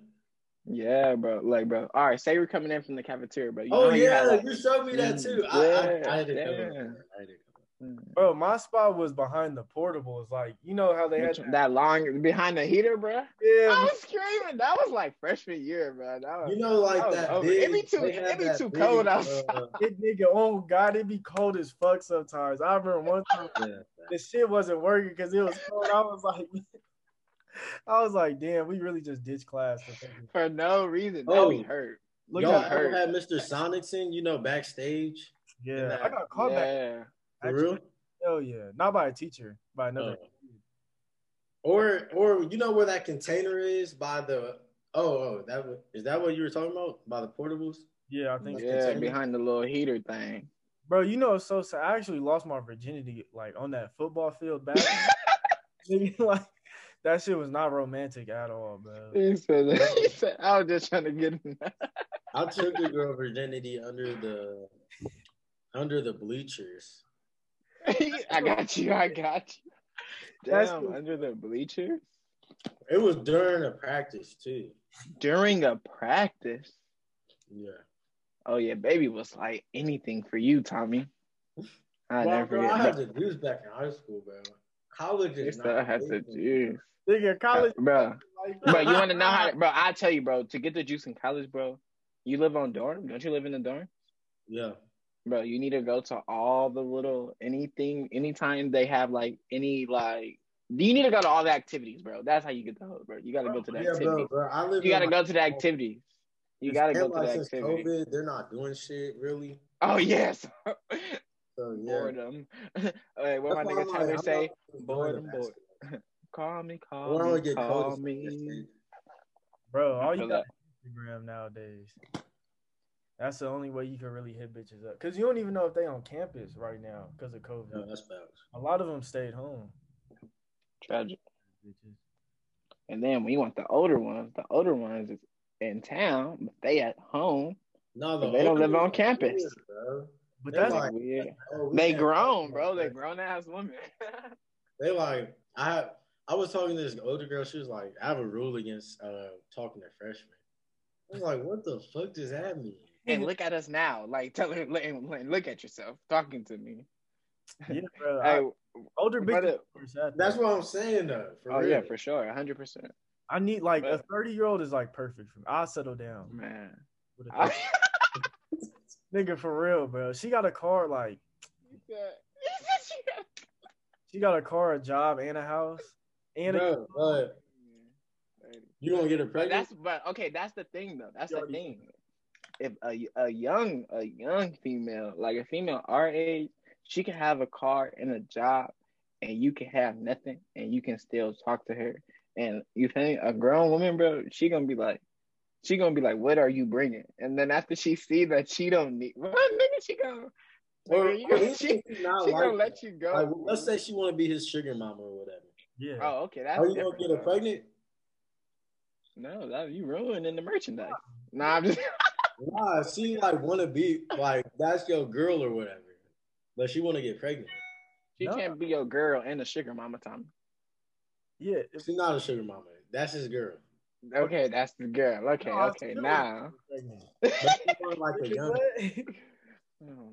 Yeah, bro. Like, bro. All right, say we're coming in from the cafeteria, bro. You oh, know Oh how you yeah, had, like- you showed me that too. I, Yeah, I, I had to come yeah. in. I had to come Bro, my spot was behind the portables. Like, you know how they had Which- that long behind the heater, bro. Yeah, I was screaming. That was like freshman year, bro. That was, You know, like that was that. over. Big, It be too- they it had be that too big, cold outside. uh, it nigga, oh god, it'd be cold as fuck sometimes. I remember one time yeah. the shit wasn't working because it was cold. I was like, I was like, damn, we really just ditched class. For for no reason. That Oh. be hurt. Look Y'all hurt. ever had Mr. Sonicson, you know, backstage? yeah, I got called back. Yeah. For Actually, real? Hell yeah, not by a teacher, by another. Oh. Or or you know where that container is by the oh oh that wa- is that what you were talking about by the portables? Yeah, I think. so. Yeah, container? behind the little heater thing. Bro, you know, it's so sad. I actually lost my virginity like on that football field back. Like that shit was not romantic at all, bro. He said, that. he said, I was just trying to get in I took a girl virginity under the under the bleachers. I got you. I got you. That's Damn, cool. under the bleachers It was during a practice too. during a practice. Yeah. Oh yeah, baby was like anything for you, Tommy. I Bro, never bro, I had the juice back in high school, bro. College You is still not had the big for me. juice, Nigga, college, bro. like, Bro, you want to know how? Bro, I tell you, bro. To get the juice in college, bro, you live on dorm. Don't you live in the dorm? Yeah. Bro you need to go to all the little anything anytime they have like any like you need to go to all the activities bro. That's how you get the hook bro. You gotta go to the Yeah, activities. bro, bro. I live you gotta go to the activities. You gotta go to the since activities. COVID, they're not doing shit really. oh yes. So yeah. boredom Wait, what my That's why nigga I'm like, Taylor say? boredom bored call me I call wanna me get call me. bro, all you got is Instagram nowadays. That's the only way you can really hit bitches up. Cause you don't even know if they on campus right now because of COVID. No, that's facts. A lot of them stayed home. Tragic. And then when you want the older ones, the older ones is in town, but they at home. No, But they don't live on campus. Bro. But They're that's like- Weird. Oh, we They grown, bro. They grown ass women. They like I I was talking to this older girl. She was like, I have a rule against uh talking to freshmen. I was like, what the fuck does that mean? And look at us now. Like tell her, look, look at yourself talking to me. yeah, bro. Hey, I, older brother, bitches. That's though. what I'm saying though. For oh real. yeah, for sure, hundred percent, I need like a thirty year old is like perfect for me. I'll settle down. man. with a I, 30 Nigga, for real, bro. She got a car, like she got a car, a job, and a house, and a Bro, but you gonna get her But pregnant? that's but okay. That's the thing though. That's the already- thing. If a a young a young female like a female our age, she can have a car and a job, and you can have nothing, and you can still talk to her. And you think a grown woman, bro, she gonna be like, she gonna be like, what are you bringing? And then after she see that she don't need, what nigga, she gonna, Or, nigga, you or she, not she like gonna that. let you go. Like, let's say she want to be his sugar mama or whatever. yeah. oh, okay, that's Are you gonna get her pregnant? No, that you ruining the merchandise. Nah, I'm just. Nah, she like want to be like that's your girl or whatever, but she want to get pregnant. She No. can't be your girl and a sugar mama, Tommy. yeah. if- She's not a sugar mama. That's his girl. Okay, that's the girl. Okay, No, okay. Now, pregnant. But she want like a Nigga, young. what?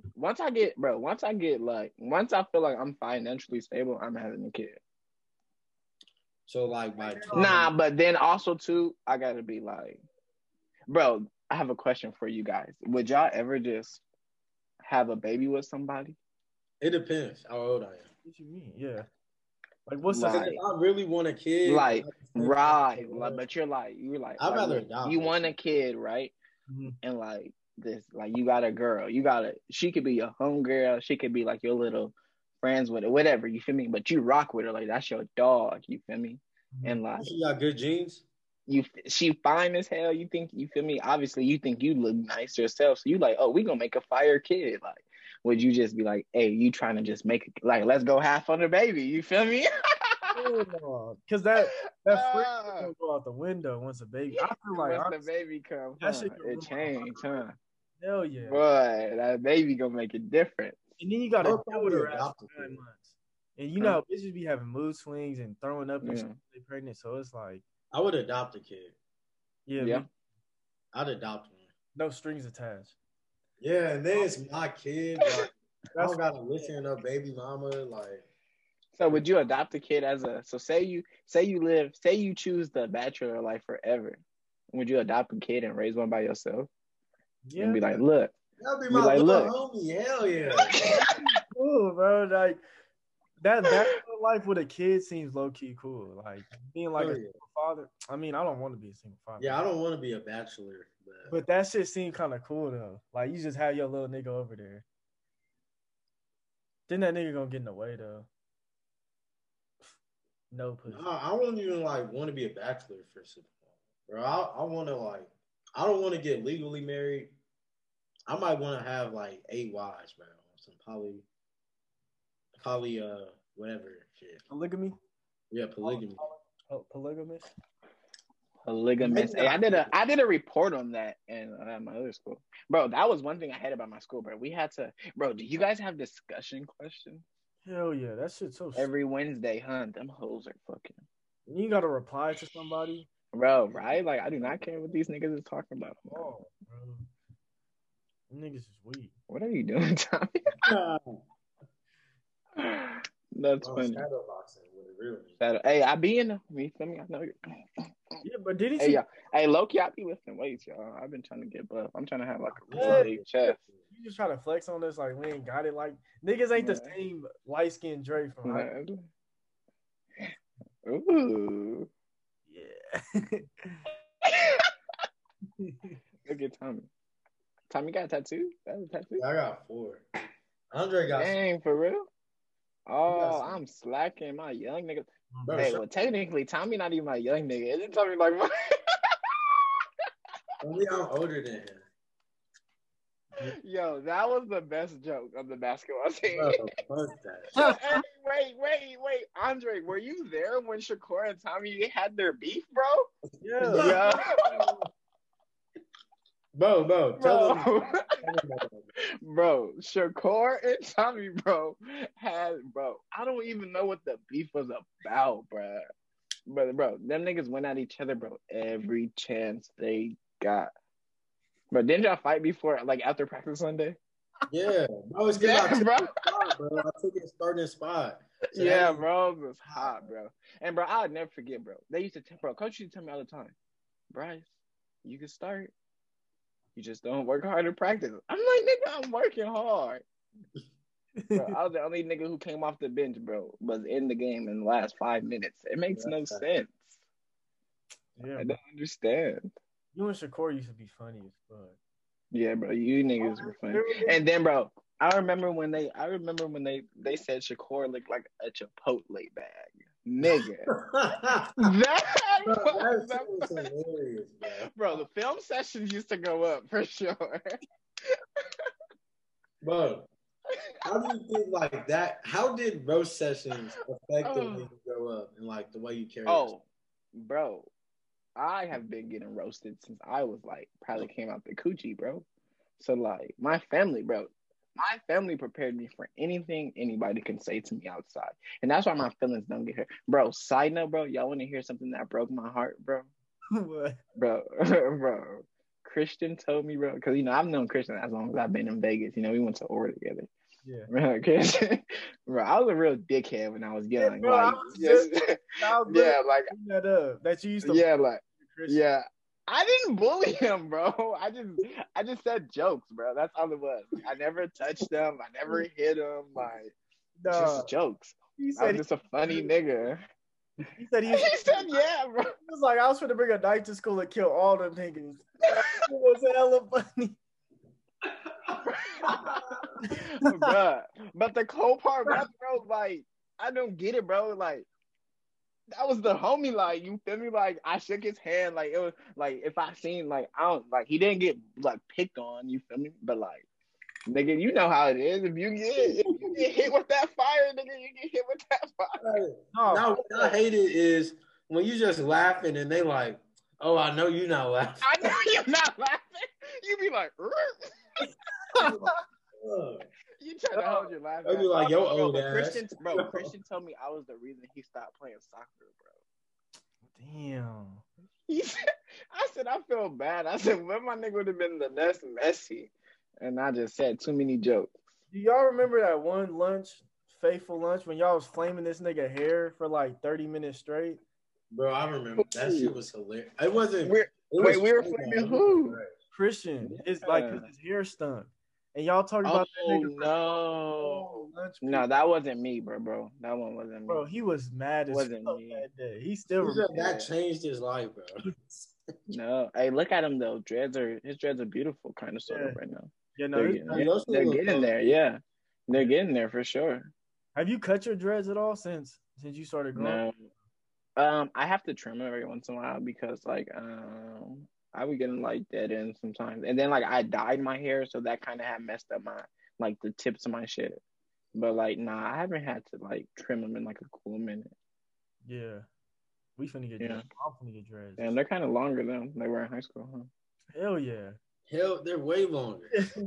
once I get, bro, once I get like, once I feel like I'm financially stable, I'm having a kid. So like by Nah, but then also too, I gotta be like, bro. I have a question for you guys. Would y'all ever just have a baby with somebody? it depends how old I am. What you mean? Yeah. Like what's Right. Because the if I really want a kid, Like, I Right. Like, but you're like, you're like, I'd like, rather look, adopt you want a kid. kid, right? Mhm. And like this, like you got a girl, you got a, she could be your home girl, she could be like your little friends with her, whatever. You feel me? But you rock with her, like that's your dog. You feel me? And like she got good genes. You, she fine as hell. You think you feel me? Obviously, you think you look nice yourself, so you like, oh, we gonna make a fire kid. Like, would you just be like, hey, you trying to just make it like, let's go half on the baby? You feel me? Because that that freak gonna go out the window once a baby. I feel like Once the baby come, that huh? shit it my changed, huh? hell yeah. Boy, that baby gonna make it different. And then you gotta I'll deal with her probably ass adopt for a nine months. And you know, bitches be having mood swings and throwing up and Yeah. shit when they pregnant. So it's like, I would adopt a kid. yeah, Yeah. I'd adopt one. no strings attached. Yeah, and then it's my kid. Like, I That's don't gotta listen to baby mama. Like, So would you adopt a kid as a so say you say you live say you choose the bachelor life forever. Would you adopt a kid and raise one by yourself yeah, and be like, look, that'd be Be my like, little homie. Hell yeah. cool, bro. Like that that life with a kid seems low key cool. Like being like Oh, a yeah. single father. I mean, I don't want to be a single father. Yeah, I don't want to be a bachelor, but, But that shit seemed kind of cool though. Like you just have your little nigga over there. Then that nigga gonna get in the way though. No pussy. I, I wouldn't even like want to be a bachelor for long, bro. I, I want to like, I don't want to get legally married. I might want to have like eight wives, bro. Some poly, poly, uh, whatever shit. Polygamy? Yeah, polygamy. Oh, polygamous? polygamous. Hey, I did a I did a report on that in uh, my other school, bro. That was one thing I had about my school, bro. We had to, bro. Do you guys have discussion questions Hell yeah, that shit's so. every Wednesday? Huh? Them hoes are fucking, You gotta reply to somebody. bro. Right? Like I do not care what these niggas is talking about. Oh, bro. Niggas is weak. What are you doing, Tommy? That's Oh, funny. shadow boxing with a real. Shadow- Hey, I be in the you feel me? I know you. Yeah, but did he Hey, see? y'all. Hey, Loki, I be lifting weights, y'all. I've been trying to get buff. I'm trying to have like a Yeah. big chest. You just try to flex on us like we ain't got it. Like niggas ain't the same light skinned Drake from high. Ooh. Yeah. Look at Tommy. Tommy got a tattoo? That's a tattoo? I got four. Andre got some. Dang, for real? Oh, some. I'm slacking my young nigga. Mm. Bro, Hey, shut- well, technically, Tommy not even my young nigga. Isn't Tommy like my... Only I'm older than him. Yo, that was the best joke of the basketball team. Bro, fuck that. Hey, wait, wait, wait, Andre, were you there when Shakur and Tommy had their beef, bro? Yeah. Yeah, Bro, bro, tell them. bro, bro, Shakur and Tommy, bro, had, bro. I don't even know what the beef was about, bro. But bro, them niggas went at each other, bro, every chance they got. Bro, didn't y'all fight before, like after practice Sunday? Yeah, bro, it's 'cause I Yeah, took bro. spot, bro. I took his starting spot. So Yeah, that- bro, it was hot, bro. And bro, I'll never forget, bro. They used to tell, bro, coach used to tell me all the time, Bryce, you can start. You just don't work hard in practice. I'm like, nigga, I'm working hard. Bro, I was the only nigga who came off the bench, bro, was in the game in the last five minutes. It makes no sense. Yeah, I don't understand. You and Shakur used to be funny as fuck. Yeah, bro, you niggas were funny. And then, bro, I remember when they, I remember when they, they said Shakur looked like a Chipotle bag, nigga. that, Bro, was that shit was hilarious, bro. Bro, the film sessions used to go up for sure. Bro, how do you think like that? How did roast sessions affect the Oh. way you grow up and like the way you carry? oh, bro, I have been getting roasted since I was like probably came out the coochie, bro. So like my family, bro, my family prepared me for anything anybody can say to me outside, and that's why my feelings don't get hurt, bro. Side note, bro, y'all want to hear something that broke my heart, bro? what? bro, bro. Christian told me, bro, because you know I've known Christian as long as I've been in Vegas. You know, we went to Aura together. Yeah. Bro, Christian, bro, I was a real dickhead when I was young. bro, I like, was just, just- I was yeah, like, that up. That you used to yeah, like, Christian. yeah. I didn't bully him, bro. I just, I just said jokes, bro. That's all it was. I never touched them. I never hit him. Like, No, just jokks. he I was said he, just a funny nigga. he said he, he said, yeah, bro. He was like, I was trying to bring a knife to school and kill all them niggas. it was hella funny. Bruh. But the cold part, bro, like, I don't get it, bro. Like, that was the homie, like, you feel me? Like, I shook his hand, like, it was like, if I seen, like, I don't, like, he didn't get, like, picked on, you feel me? But, like, nigga, you know how it is. If you get, if you get hit with that fire, nigga, you get hit with that fire. No, Now, what I hate it is when you just laughing and they like, oh, I know you're not laughing. I know you're not laughing. You be like, Ugh. you try to hold your laugh. I'd be like, yo, bro, old but ass. Christian, bro, Christian told me I was the reason he stopped playing soccer, bro. damn. He said, I said, I feel bad. I said, well, my nigga would have been the next Messi, And I just said too many jokes. Do y'all remember that one lunch, faithful lunch, when y'all was flaming this nigga hair for like 30 minutes straight? Bro, I remember that shit was hilarious. It wasn't. We're, it was wait, we were flaming who? Christian, it's like his hair stunk. And y'all talking Oh, about that nigga no. lunch. No, that wasn't me, bro, bro. That one wasn't me. Bro, he was mad as Wasn't fuck me. that day. He still He said that changed his life, bro. No. Hey, look at him, though. Dreads are, his dreads are beautiful, kind of, sort of, right now. Yeah, no, They're, getting, those they're getting there, yeah. They're getting there for sure. have you cut your dreads at all since since you started growing? No. Um, I have to trim them every once in a while because like um I be getting like dead ends sometimes. And then like I dyed my hair so that kinda had messed up my like the tips of my shit. But like nah, I haven't had to like trim them in like a cool minute. Yeah. We finna get Yeah. dreads. I'm finna get dreads. And they're kinda longer than they were in high school, huh? Hell yeah. Hell, they're way longer.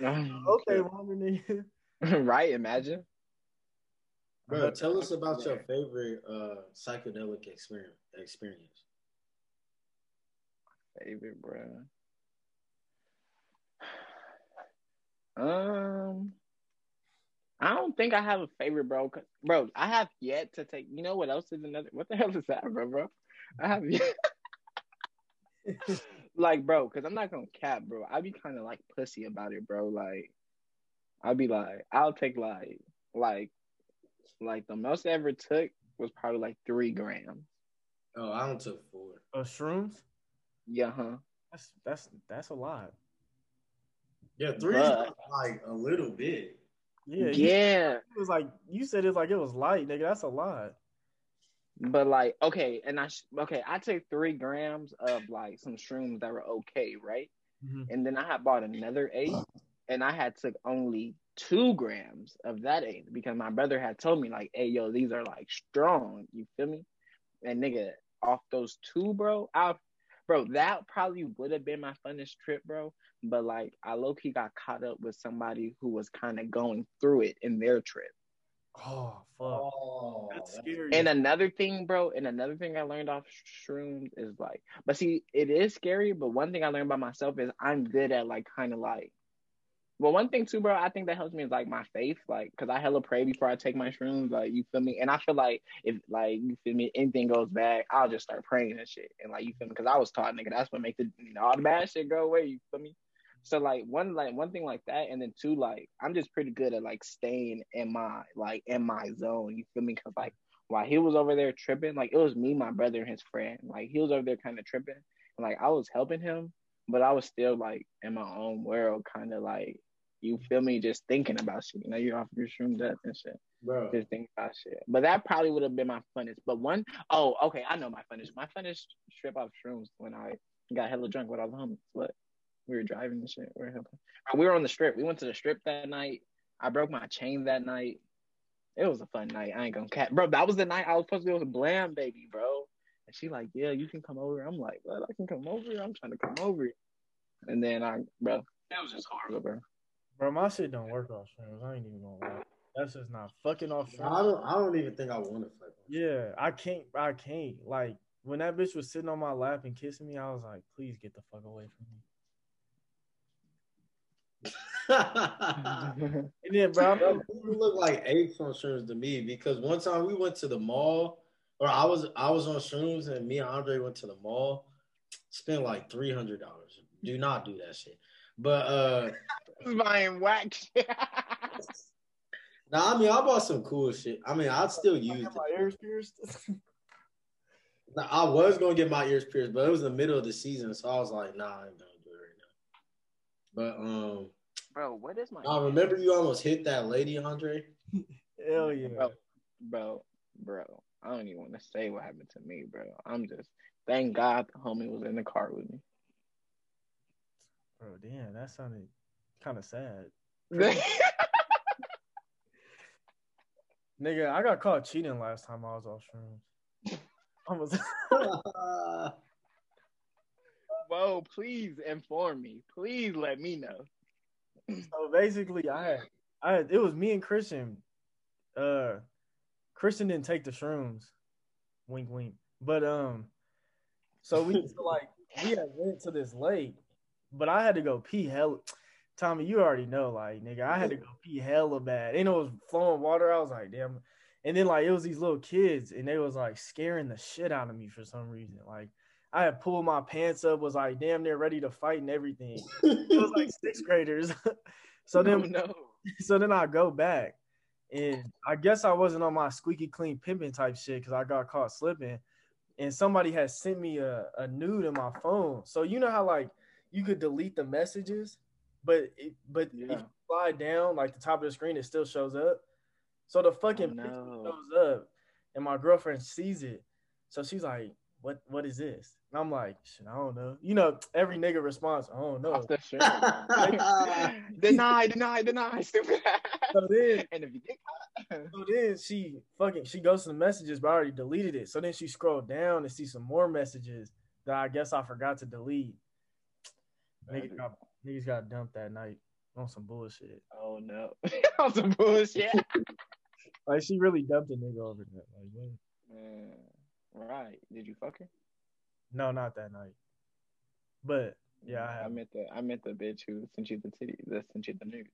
okay, longer nigga. right, imagine. Bro, tell us about your favorite uh, psychedelic experience. Experience. Favorite, bro. Um, I don't think I have a favorite, bro. 'cause- Bro, I have yet to take. You know what else is another? What the hell is that, bro? Bro, I have yet. like, bro, because I'm not gonna cap, bro. I be kind of like pussy about it, bro. Like, I'll be like, I'll take like, like, like the most I ever took was probably like three grams. Oh, I don't took four. Uh, shrooms? Yeah, huh? That's that's that's a lot. Yeah, three Bruh. is like a little bit. Yeah. you- yeah. It was like you said it like it was light, nigga. That's a lot. But like, okay, and I sh- okay, I took three grams of like some shrooms that were okay, right? Mhm. and then I had bought another eight, and I had took only two grams of that eight because my brother had told me like, "Hey, yo, these are like strong." You feel me? And nigga, off those two, bro, I, bro, that probably would have been my funnest trip, bro. But like, I low key got caught up with somebody who was kind of going through it in their trip. Oh fuck, Oh, that's that's- scary. And another thing, bro, and another thing I learned off shrooms is like, but see, it is scary. But one thing I learned about myself is I'm good at like kind of like, well, one thing too, bro, I think that helps me is like my faith, like, cause I hella pray before I take my shrooms, like, you feel me? And I feel like if like you feel me, anything goes bad, I'll just start praying and shit, and like you feel me? Cause I was taught, nigga, that's what makes the you know, all the bad shit go away. You feel me? So like one like one thing like that, and then two like I'm just pretty good at like staying in my like in my zone. You feel me? Cause like while he was over there tripping, like it was me, my brother, and his friend. Like he was over there kind of tripping, and like I was helping him, but I was still like in my own world, kind of like you feel me, just thinking about shit. You know, you're off your shrooms up and shit, bro. just thinking about shit. But that probably would have been my funnest. But one, oh, okay, I know my funnest. My funnest trip off shrooms when I got hella drunk with all the homies. But we were driving and shit. We were, helping. we were on the strip. We went to the strip that night. I broke my chain that night. It was a fun night. I ain't gonna cat, bro. That was the night I was supposed to go with Blam Baby, bro. And she like, yeah, you can come over. I'm like, what? I can come over. I'm trying to come over. And then I, bro, that was just horrible, bro. Bro, my shit don't work off shrooms. I ain't even gonna lie. That's just not fucking off I don't. I don't even think I want to fuck. Yeah, I can't. I can't. Like when that bitch was sitting on my lap and kissing me, I was like, please get the fuck away from me. And then, bro, Bro, I'm- look like apes on shrooms to me because one time we went to the mall, or I was I was on shrooms and me and Andre went to the mall, spent like three hundred dollars. Do not do that shit. But uh buying whack shit. now I mean I bought some cool shit. I mean I'd still use I my ears pierced. Now, I was gonna get my ears pierced, but it was the middle of the season, so I was like, nah, I ain't gonna do it right now. But um bro, what is my? I remember you almost hit that lady, Andre. Hell yeah. bro, bro, bro. I don't even want to say what happened to me, bro. I'm just thank God the homie was in the car with me. Bro, damn, that sounded kind of sad. Nigga, I got caught cheating last time I was off shrooms. I was Whoa, please inform me. Please let me know. so basically I had I had, it was me and Christian. Uh Christian didn't take the shrooms. Wink wink. But um so we so like we had went to this lake, but I had to go pee hella Tommy, you already know, like nigga, I had to go pee hella bad. And it was flowing water. I was like, damn. And then like it was these little kids, and they was like scaring the shit out of me for some reason. Like I had pulled my pants up, was like damn near ready to fight and everything. It was like sixth graders. so then Oh, no. so then I go back, and I guess I wasn't on my squeaky clean pimping type shit because I got caught slipping, and somebody had sent me a, a nude in my phone. So you know how like you could delete the messages, but it, but if you slide down like the top of the screen, it still shows up. So the fucking Oh, picture no. shows up, and my girlfriend sees it. So she's like, "What? What is this?" And I'm like, "Shit, I don't know." You know, every nigga responds, "I don't know." Off the shirt. deny, deny, deny, stupid. So then and if you get caught, So then she fucking she goes to the messages, but I already deleted it. So then she scrolled down and see some more messages that I guess I forgot to delete. Niggas got, niggas got dumped that night on some bullshit. oh no, on some bullshit. Like she really dumped a nigga over that. Like, man. Man, uh, right? Did you fuck her? no, not that night. But yeah, I I meant the I meant the bitch who sent you the titty, that sent you the nude.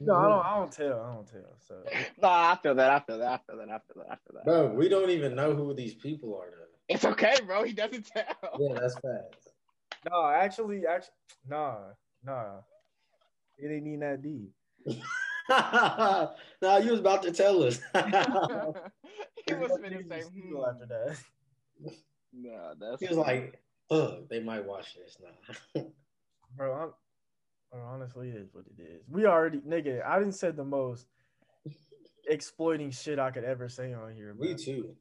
no, I don't. I don't tell. I don't tell. So No, I feel that. I feel that. I feel that. I feel that. I feel that. Bro, we don't even know who these people are. Though. It's okay, bro. He doesn't tell. Yeah, that's facts. no, actually, actually, nah, nah. It ain't even that deep. now you was about to tell us. he was finna say, hmm. after that. Nah, that's he was like, "Ugh, they might watch this now." Bro, I'm, bro, honestly, it is what it is. We already, nigga, I didn't say the most exploiting shit I could ever say on here. Bro. Me too.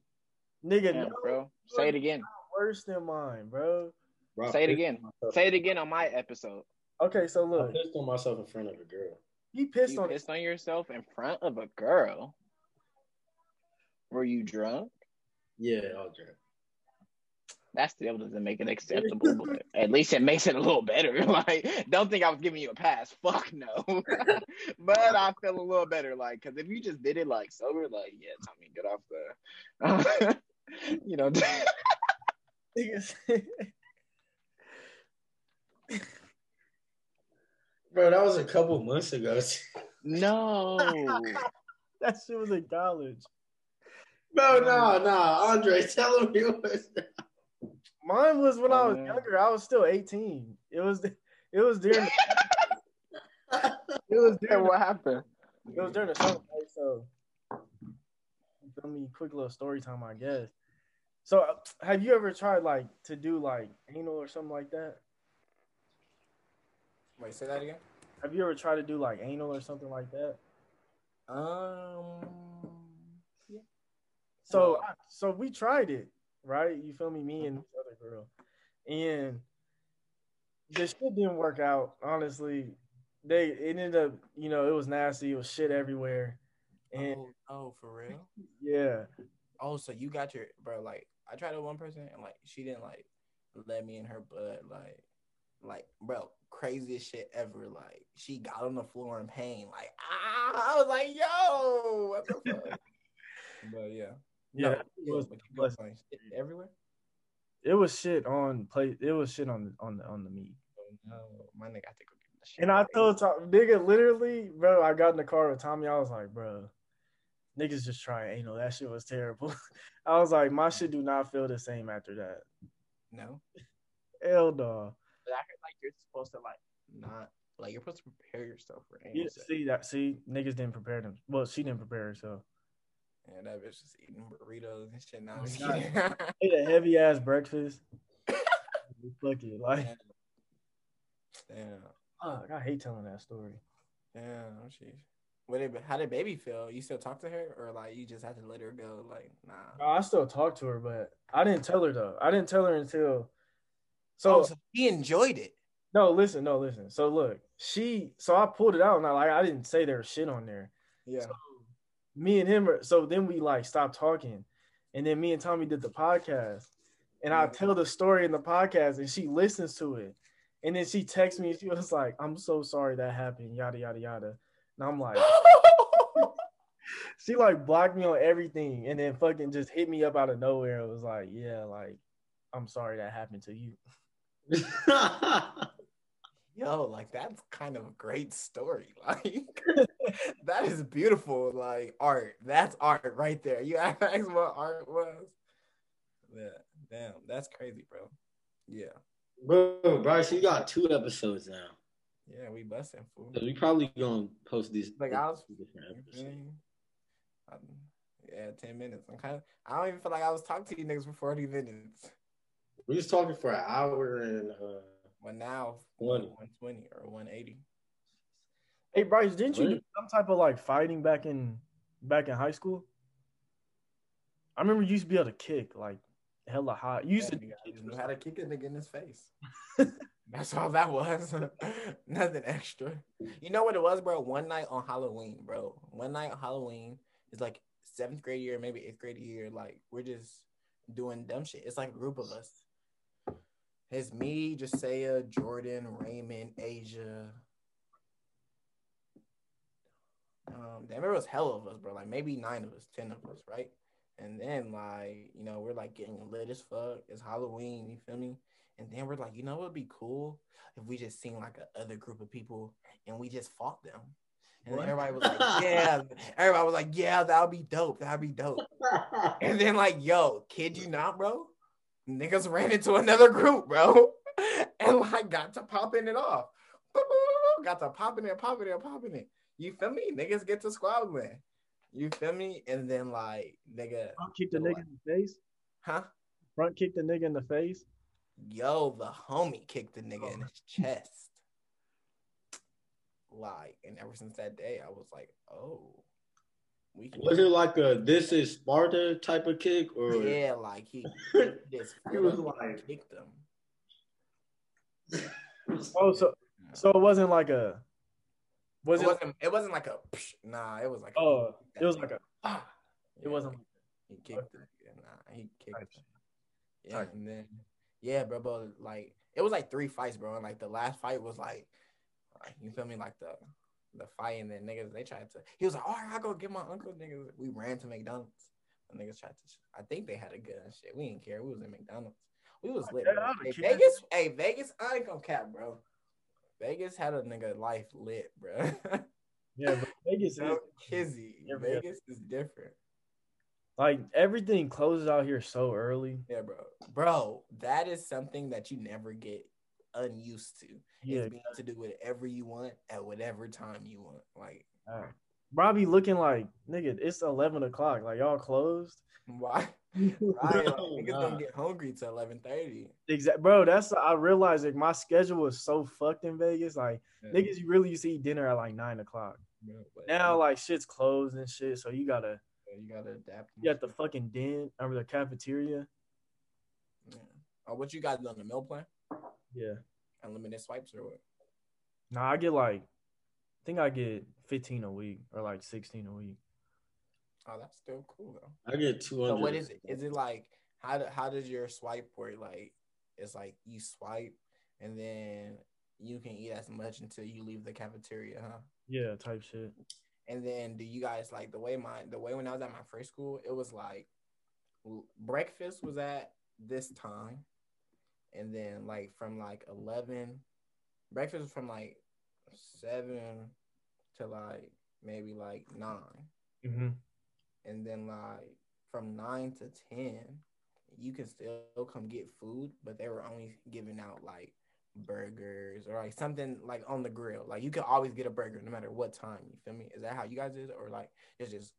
Nigga, Damn, no bro. Say it again. worse than mine, bro. Bro, Say it again. Say it again on my episode. Okay, so look. I look, pissed on myself in front of a girl. he pissed You on. pissed on yourself in front of a girl. Were you drunk? Yeah, I was drunk. That still doesn't make it acceptable, but at least it makes it a little better. Like, don't think I was giving you a pass. Fuck no. but I feel a little better, like, because if you just did it like sober, like, yeah, Tommy, get off the, you know. Bro, that was a couple months ago. no. that shit was in college. Bro, um, no, no, Andre, tell him yours. Mine was when I was Oh, man. younger. I was still 18. It was it was during it was during what happened? it was during the summer, right? So you feel me? Quick little story time, I guess. So uh, have you ever tried like to do like anal or something like that? Wait, say that again. Have you ever tried to do like anal or something like that? Um. So I- so we tried it, right? You feel me? Me and this other girl, and the shit didn't work out. Honestly, they it ended up, you know, it was nasty. It was shit everywhere, and Oh, oh, for real? yeah, Oh, so you got your bro? Like, I tried with one person and like she didn't like let me in her butt. Like, like bro, craziest shit ever. Like, she got on the floor in pain. Like, ah, I was like, yo, what the fuck? but yeah, yeah, No, it was everywhere. it was shit on play. It was shit on the on the on the meat. Oh, no, my nigga, I think I'll give him the shit. And I told Tom, nigga, literally, bro, I got in the car with Tommy. I was like, bro, niggas just trying anal. That shit was terrible. I was like, my shit do not feel the same after that. no. Hell no. But I heard like you're supposed to like not like you're supposed to prepare yourself for anal Yeah, sex. see that? See, niggas didn't prepare them. Well, she didn't prepare herself. And that bitch was eating burritos and shit. Now Oh, it's Ate a heavy ass breakfast. Fuck it, like, Damn. fuck, I hate telling that story. Damn, oh, jeez. What did how did baby feel? You still talk to her, or like you just had to let her go? Like, nah. No, I still talk to her, but I didn't tell her though. I didn't tell her until. So, So so he enjoyed it. no, listen, no, listen. So look, she, so I pulled it out, and I like, I didn't say there was shit on there. Yeah. me and him are, so then we like stopped talking and then me and tommy did the podcast and i tell the story in the podcast and she listens to it and then she texts me and she was like i'm so sorry that happened yada yada yada and i'm like she like blocked me on everything and then fucking just hit me up out of nowhere it was like yeah like i'm sorry that happened to you Yo, like that's kind of a great story. Like that is beautiful. Like art. That's art right there. You asked what art was. Yeah. Damn, that's crazy, bro. Yeah. Bro, Bryce, you got two episodes now. Yeah, we busting fool. So we probably gonna post these. Like, I was- two different episodes. Yeah, ten minutes. I'm kind of. I don't even feel like I was talking to you niggas for forty minutes. We was talking for an hour and uh, But now, 20. one twenty or one eighty. hey bryce didn't you do some type of like fighting back in back in high school i remember you used to be able to kick like hella hot you used to I just knew how to kick a nigga in his face. That's all that was. Nothing extra. You know what it was, bro? One night on Halloween, bro. One night on Halloween is like seventh grade year, maybe eighth grade year. Like we're just doing dumb shit. It's like a group of us. It's me, Josiah, Jordan, Raymond, Asia. Um, damn, there was hell of us, bro. Like maybe nine of us, ten of us, right? And then like, you know, we're like getting lit as fuck. It's Halloween, you feel me? And then we're like, you know what would be cool if we just seen like a other group of people and we just fought them. And then everybody was like, yeah. Everybody was like, yeah, that'll be dope. That'll be dope. And then like, yo, kid you not, bro? Niggas ran into another group, bro. And like got to popping it off. Got to popping it, popping it, popping it. You feel me? Niggas get to squabbling. You feel me? And then like, nigga, front kick the nigga in the face huh? front kick the nigga in the face Yo, the homie kicked the nigga in his chest. Like, and ever since that day, I was like, oh, We can Was it like a this is Sparta type of kick or Yeah, like he this He was like- kicked him. Oh, so so it wasn't like a. Was it it? wasn't it wasn't like a psh, nah, it was like a, Oh, it was like a. ah. It wasn't. he kicked it. Yeah, nah, he kicked it. Yeah, and then yeah, bro, bro, like it was like three fights, bro. And like the last fight was like, like you feel me, like the the fight, and then niggas they tried to. He was like, all right, I go get my uncle. Niggas, we ran to McDonald's. The niggas tried to. I think they had a gun shit. We didn't care. We was in McDonald's. We was lit. Bro. Hey. Vegas, hey Vegas, I ain't gonna cap, bro. Vegas had a nigga life lit, bro. Yeah, but Vegas is kizzy. Yeah, Vegas is different. Like everything closes out here so early. Yeah, bro. Bro, that is something that you never get unused to. Yeah, being able to do whatever you want at whatever time you want. Like, Robbie looking like nigga. It's eleven o'clock. Like y'all closed. why? Right, like, niggas nah. don't get hungry till eleven thirty. Exactly, bro. That's I realized like my schedule was so fucked in Vegas. Like niggas, you really used to eat dinner at like nine o'clock. Now like shit's closed and shit. So you gotta you gotta adapt. you got the fucking den or the cafeteria. Yeah. Oh, what you got on the meal plan? Yeah. Unlimited swipes or what? Nah, I get like, I think I get fifteen a week or like sixteen a week. Oh, that's still cool though. I get two hundred. So what is it? Is it like how do, how does your swipe work? Like it's like you swipe and then you can eat as much until you leave the cafeteria, huh? Yeah, type shit. And then do you guys like the way my the way when I was at my first school, it was like breakfast was at this time, and then like from like eleven, breakfast was from like seven to like maybe like nine, Mm-hmm. and then like from nine to ten, you can still come get food, but they were only giving out like burgers or like something like on the grill. Like you can always get a burger no matter what time. You feel me? Is that how you guys is, or like it's just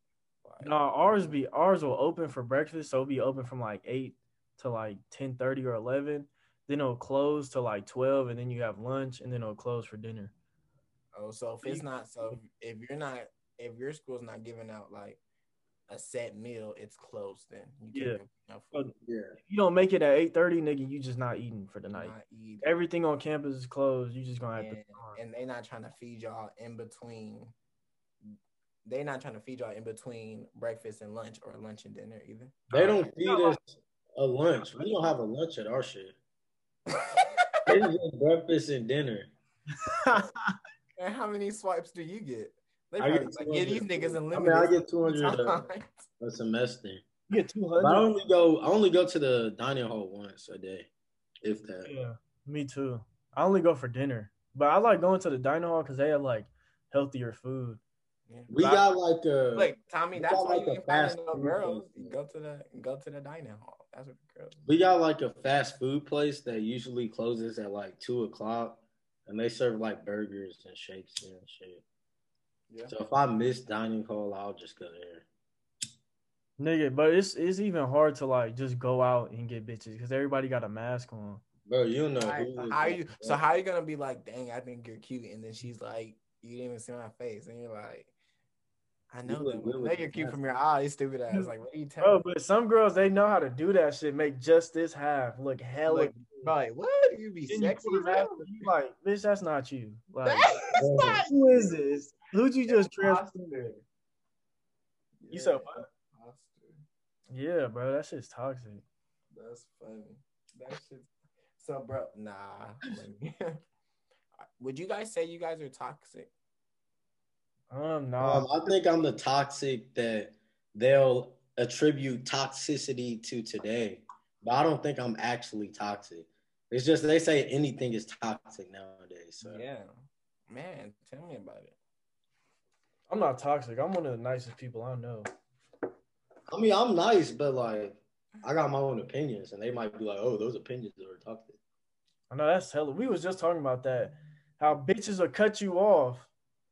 like, No, ours be ours will open for breakfast, so it'll be open from like eight to like ten thirty or eleven. Then it'll close to like twelve, and then you have lunch, and then it'll close for dinner. Oh, so if it's not so if you're not if your school's not giving out like a set meal, it's closed. Then you Yeah. can't get food. Yeah. You don't make it at eight thirty, nigga, you just not eating for the night. Everything on campus is closed. You just gonna have and, to. and they're not trying to feed y'all in between. they're not trying to feed y'all in between breakfast and lunch or lunch and dinner either. They don't feed us a lunch. We don't have a lunch at our shit. It's just breakfast and dinner. and how many swipes do you get? They I probably get like, yeah, these 200. niggas I mean, unlimited. I get two hundred a, a semester. you get two But I only go. I only go to the dining hall once a day, if that. Yeah, me too. I only go for dinner, but I like going to the dining hall because they have like healthier food. Yeah. We got like a. like Tommy, That's why like you a ain't finding fast no girls. place. Go to the go to the dining hall. That's what the girls. We got like a fast food place that usually closes at like two o'clock, and they serve like burgers and shakes and shit. Yeah. So if I miss dining hall, I'll just go there. Nigga, but it's it's even hard to like just go out and get bitches because everybody got a mask on. Bro, you know Alright, who so how you bro. so how are you gonna be like, dang, I think you're cute, and then she's like, you didn't even see my face, and you're like, I know look that. good I with know the you're cute from your eyes, stupid ass. Like, what are you telling? Bro, but some girls they know how to do that shit. Make just this half look hella. Look, Bro, like, what? You be Then sexy, put 'em you like, bitch, that's not you. Like, Bro, not who is this? Who'd you just transfer? Imposter. You said Yeah, what? imposter. Yeah, bro, that shit's toxic. That's funny. That shit. So, bro, nah. Would you guys say you guys are toxic? Um, no, Um, I think I'm the toxic that they'll attribute toxicity to today, but I don't think I'm actually toxic. It's just they say anything is toxic nowadays. So Yeah, man. Tell me about it. I'm not toxic. I'm one of the nicest people I know. I mean, I'm nice, but like I got my own opinions, and they might be like, "Oh, those opinions are toxic." I know that's hella. We was just talking about that. How bitches will cut you off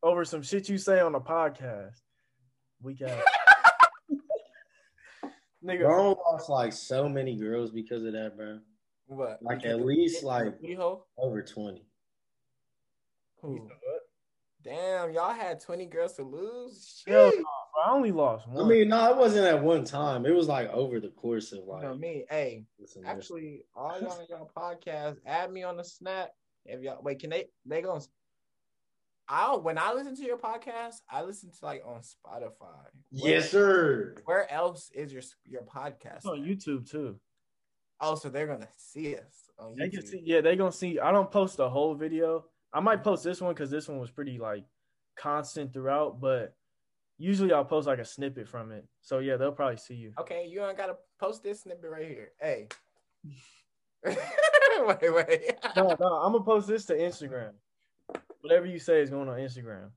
over some shit you say on a podcast. We got. Nigga, Bro, I lost like so many girls because of that, bro. What? Like, at least, like- Over twenty. Who? Damn. Damn, y'all had 20 girls to lose. Hell no, I only lost one. I mean, no, it wasn't at one time. It was like over the course of You like. know me. Hey, actually, all y'all on y'all podcast, add me on the snap. If y'all wait, can they they gonna I when I listen to your podcast, I listen to like on Spotify. Where- yes, sir. Where else is your your podcast? It's on at? YouTube too. Oh, so they're gonna see us on They can YouTube. see, yeah, they gonna see. I don't post a whole video. I might post this one because this one was pretty like constant throughout, but usually I'll post like a snippet from it. So yeah, they'll probably see you. Okay, you ain't gotta post this snippet right here. Hey. wait, wait. No, no, I'm gonna post this to Instagram. Whatever you say is going on Instagram.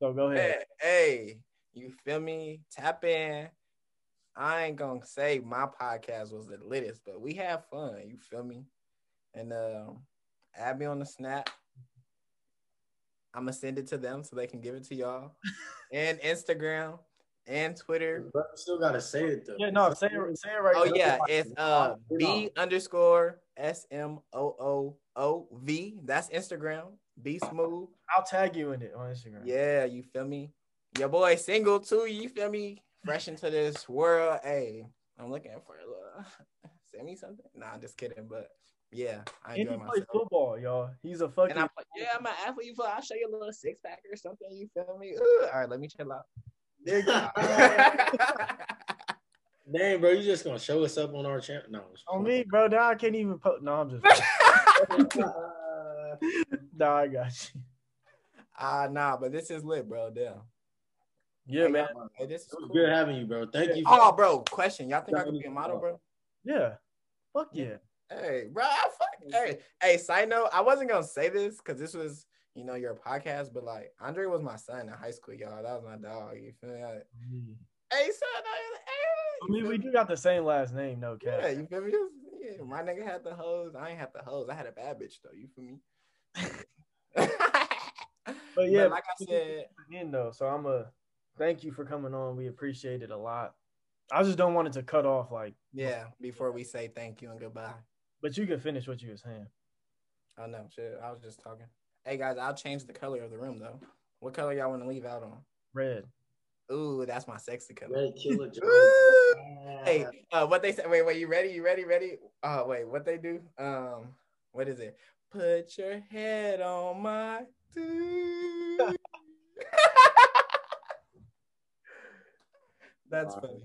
So go ahead. Hey, hey, you feel me? Tap in. I ain't gonna say my podcast was the latest, but we have fun. You feel me? And um, add me on the snap. I'm gonna send it to them so they can give it to y'all, and Instagram and Twitter. But you still gotta say it though. Yeah, no, say it, say it right Oh now. yeah, it's uh B underscore S M O O O V. That's Instagram. Be smooth. I'll tag you in it on Instagram. Yeah, you feel me? Your boy single too. You feel me? Fresh into this world. Hey, I'm looking for a little. Send me something. Nah, I'm just kidding. But yeah, I And he enjoy plays myself. football, y'all. He's a fucking. And I, yeah, I'm an athlete. So I'll show you a little six pack or something. You feel me? Ooh, all right, let me chill out. There you go. Dang, bro, you just gonna show us up on our channel? No. on me, bro. Now I can't even post. No, I'm just. nah, I got you. Ah, nah, but this is lit, bro. Damn. Yeah, Hey, man. Hey, this is It was cool. good having you, bro. Thank you. Oh, bro, question. Y'all think I can be a model, bro? Yeah. Fuck yeah. Hey, bro, I fuck. Hey, hey. Side note, I wasn't gonna say this because this was, you know, your podcast, but like Andre was my son in high school, y'all. That was my dog. You feel me? Like, mm. hey, son. I, hey, I mean, we do got the same last name, no cap. Yeah, you feel me? Yeah, my nigga had the hose. I ain't had the hose. I had a bad bitch though. You feel me? But yeah, like I said, in though. So I'm a thank you for coming on. We appreciate it a lot. I just don't want it to cut off like, yeah. Before we say thank you and goodbye. But you can finish what you were saying. I know. shit. I was just talking. Hey guys, I'll change the color of the room though. What color y'all want to leave out on? Red. Ooh, that's my sexy color. Red Killer Joe. Hey, uh, what they say? Wait, wait, you ready? You ready? Ready? Uh, wait, what they do? Um, what is it? Put your head on my. dude. That's Wow. funny.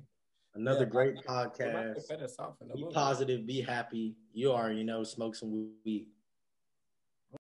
Another Yeah, great podcast. better soften a Be positive, be happy. You already know, smoke some weed.